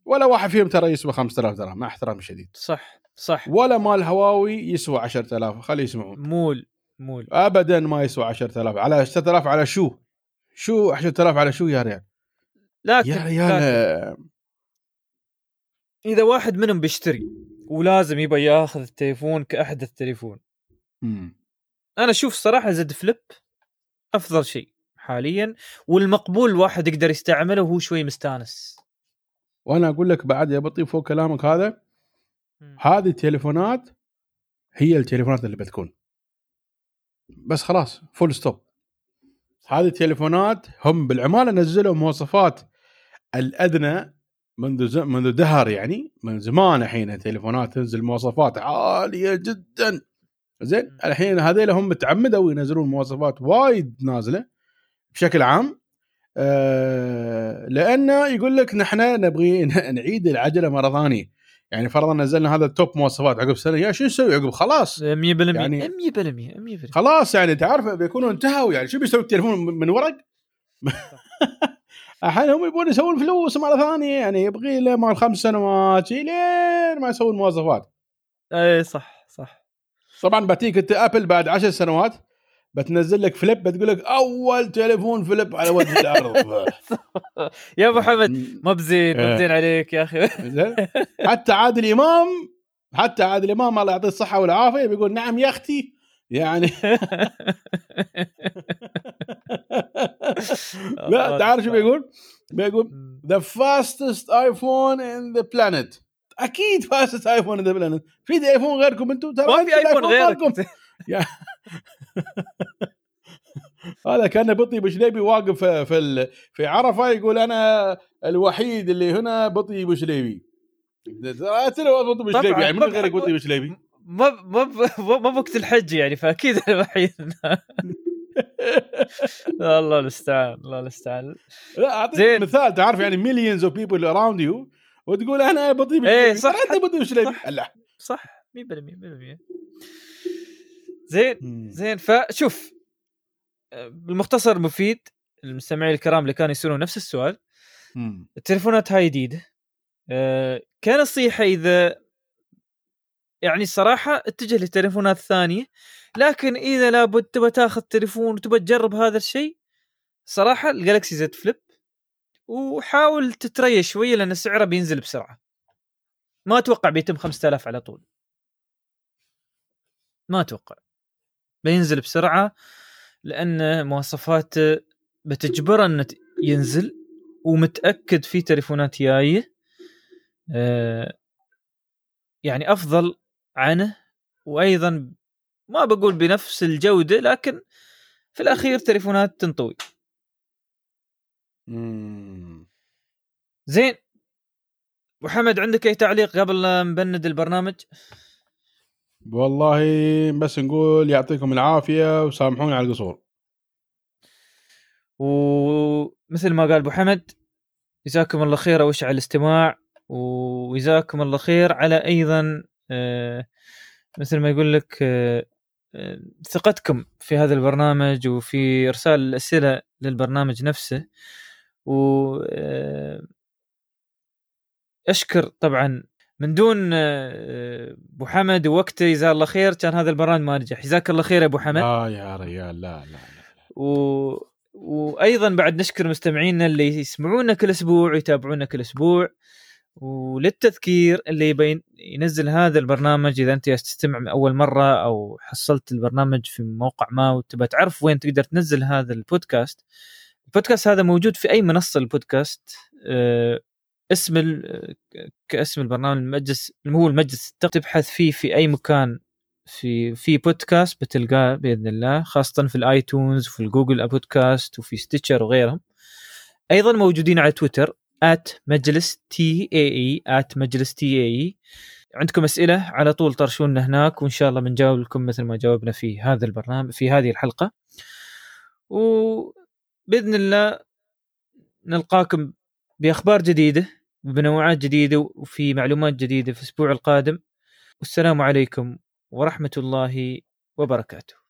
ولا واحد فيهم ترى يسوى 5000 درهم مع احترامي الشديد. صح صح. ولا مال هواوي يسوى 10000 خليه يسمعون. مول مول. ابدا ما يسوى 10000 على 10000 على شو؟ شو 10000 على شو يا ريال؟ لكن يا ريال إذا واحد منهم بيشتري ولازم يبغى ياخذ التليفون كاحدث تليفون مم. أنا أشوف صراحة Z Flip أفضل شيء حاليا والمقبول الواحد يقدر يستعمله وهو شوي مستانس. وأنا أقول لك بعد يا بطي فوق كلامك هذا هذه التليفونات هي التليفونات اللي بتكون. بس خلاص full stop هذه التليفونات هم بالعمالة نزلوا مواصفات الأدنى منذ منذ دهر يعني من زمان الحين التليفونات تنزل مواصفات عالية جدا. زين؟ الحين هذيل هم متعمدوا ينزلون مواصفات وايد نازلة بشكل عام. آه لأنه يقول لك نحن نبغي نعيد العجلة مرة ثانية. يعني فرضا نزلنا هذا التوب مواصفات عقب سنة يا شو نسوي؟ عقب خلاص. 100% يعني 100% 100% خلاص يعني تعرف بيكونوا انتهوا يعني شو بيسوي التليفون من ورق؟ الحين هم يبون يسوون فلوس مرة ثانية يعني يبغي له مال خمس سنوات لين ما يسوون مواصفات. اي صح صح. طبعا بتيك أنت Apple بعد عشر سنوات؟ بتنزل لك flip بتقول لك أول تليفون flip على وجه الأرض. يا أبو حمد ما بزين ما بزين عليك يا أخي. حتى عادل إمام حتى عادل إمام الله يعطيه الصحة والعافية بيقول نعم يا أختي. يعني لا تعرف شو بيقول؟ بيقول the fastest iPhone in the planet أكيد fastest iPhone in the planet في iPhone غيركم أنتم ترى ما في iPhone غيركم. هذا كان بطي بشليبي واقف في في عرفة يقول أنا الوحيد اللي هنا بطي بشليبي. بطي بشليبي يعني من غيرك بطي بشليبي. ما ما ما بوقت الحج يعني فأكيد الوحيد. الله المستعان الله المستعان. لا أعطيك مثال تعرف يعني millions of people around you وتقول أنا بطي إيه صح. أنت وش صح, صح. 100% 100% زين زين. فشوف بالمختصر مفيد المستمعين الكرام اللي كانوا يسألون نفس السؤال. التليفونات هاي جديدة. أه كنصيحة إذا يعني الصراحه اتجه للتليفونات الثانية لكن إذا لابد تبغى تاخذ تليفون وتبغى تجرب هذا الشيء صراحة الجالكسي زد فليب وحاول تتريش شوية لأن سعره بينزل بسرعة. ما أتوقع بيتم 5000 على طول. ما أتوقع. بينزل بسرعة لأن مواصفاته بتجبره انه ينزل ومتأكد في تليفونات جاية. آه يعني أفضل عنه وأيضا ما بقول بنفس الجودة لكن في الأخير تليفونات تنطوي. زين محمد عندك أي تعليق قبل نبند البرنامج؟ والله بس نقول يعطيكم العافية وسامحوني على القصور. ومثل ما قال أبو حمد جزاكم الله خير شيء على الاستماع وجزاكم الله خير على أيضا آه، مثل ما يقول لك آه، ثقتكم في هذا البرنامج وفي إرسال الأسئلة للبرنامج نفسه. و أشكر طبعا من دون أبو حمد ووقته جزاه الله خير كان هذا البرنامج ما نجح. جزاك الله خير يا أبو حمد. آه يا ريال. لا لا, لا. و... وأيضا بعد نشكر مستمعينا اللي يسمعونا كل أسبوع ويتابعونا كل أسبوع. وللتذكير اللي يبي ينزل هذا البرنامج إذا أنت تستمع من أول مرة أو حصلت البرنامج في موقع ما وتبى تعرف وين تقدر تنزل هذا البودكاست البودكاست هذا موجود في أي منصة البودكاست اسم كاسم البرنامج المجلس هو المجلس تبحث فيه في أي مكان في في بودكاست بتلقاه بإذن الله خاصة في ال iTunes وفي ال Google Podcast وفي Stitcher وغيرهم. أيضا موجودين على تويتر at مجلس T E E at مجلس T E E. عندكم أسئلة؟ على طول طرشونا هناك وإن شاء الله بنجاوب لكم مثل ما جاوبنا في هذا البرنامج في هذه الحلقة. وبإذن الله نلقاكم بأخبار جديدة. بمنوعات جديدة وفي معلومات جديدة في الأسبوع القادم. والسلام عليكم ورحمة الله وبركاته.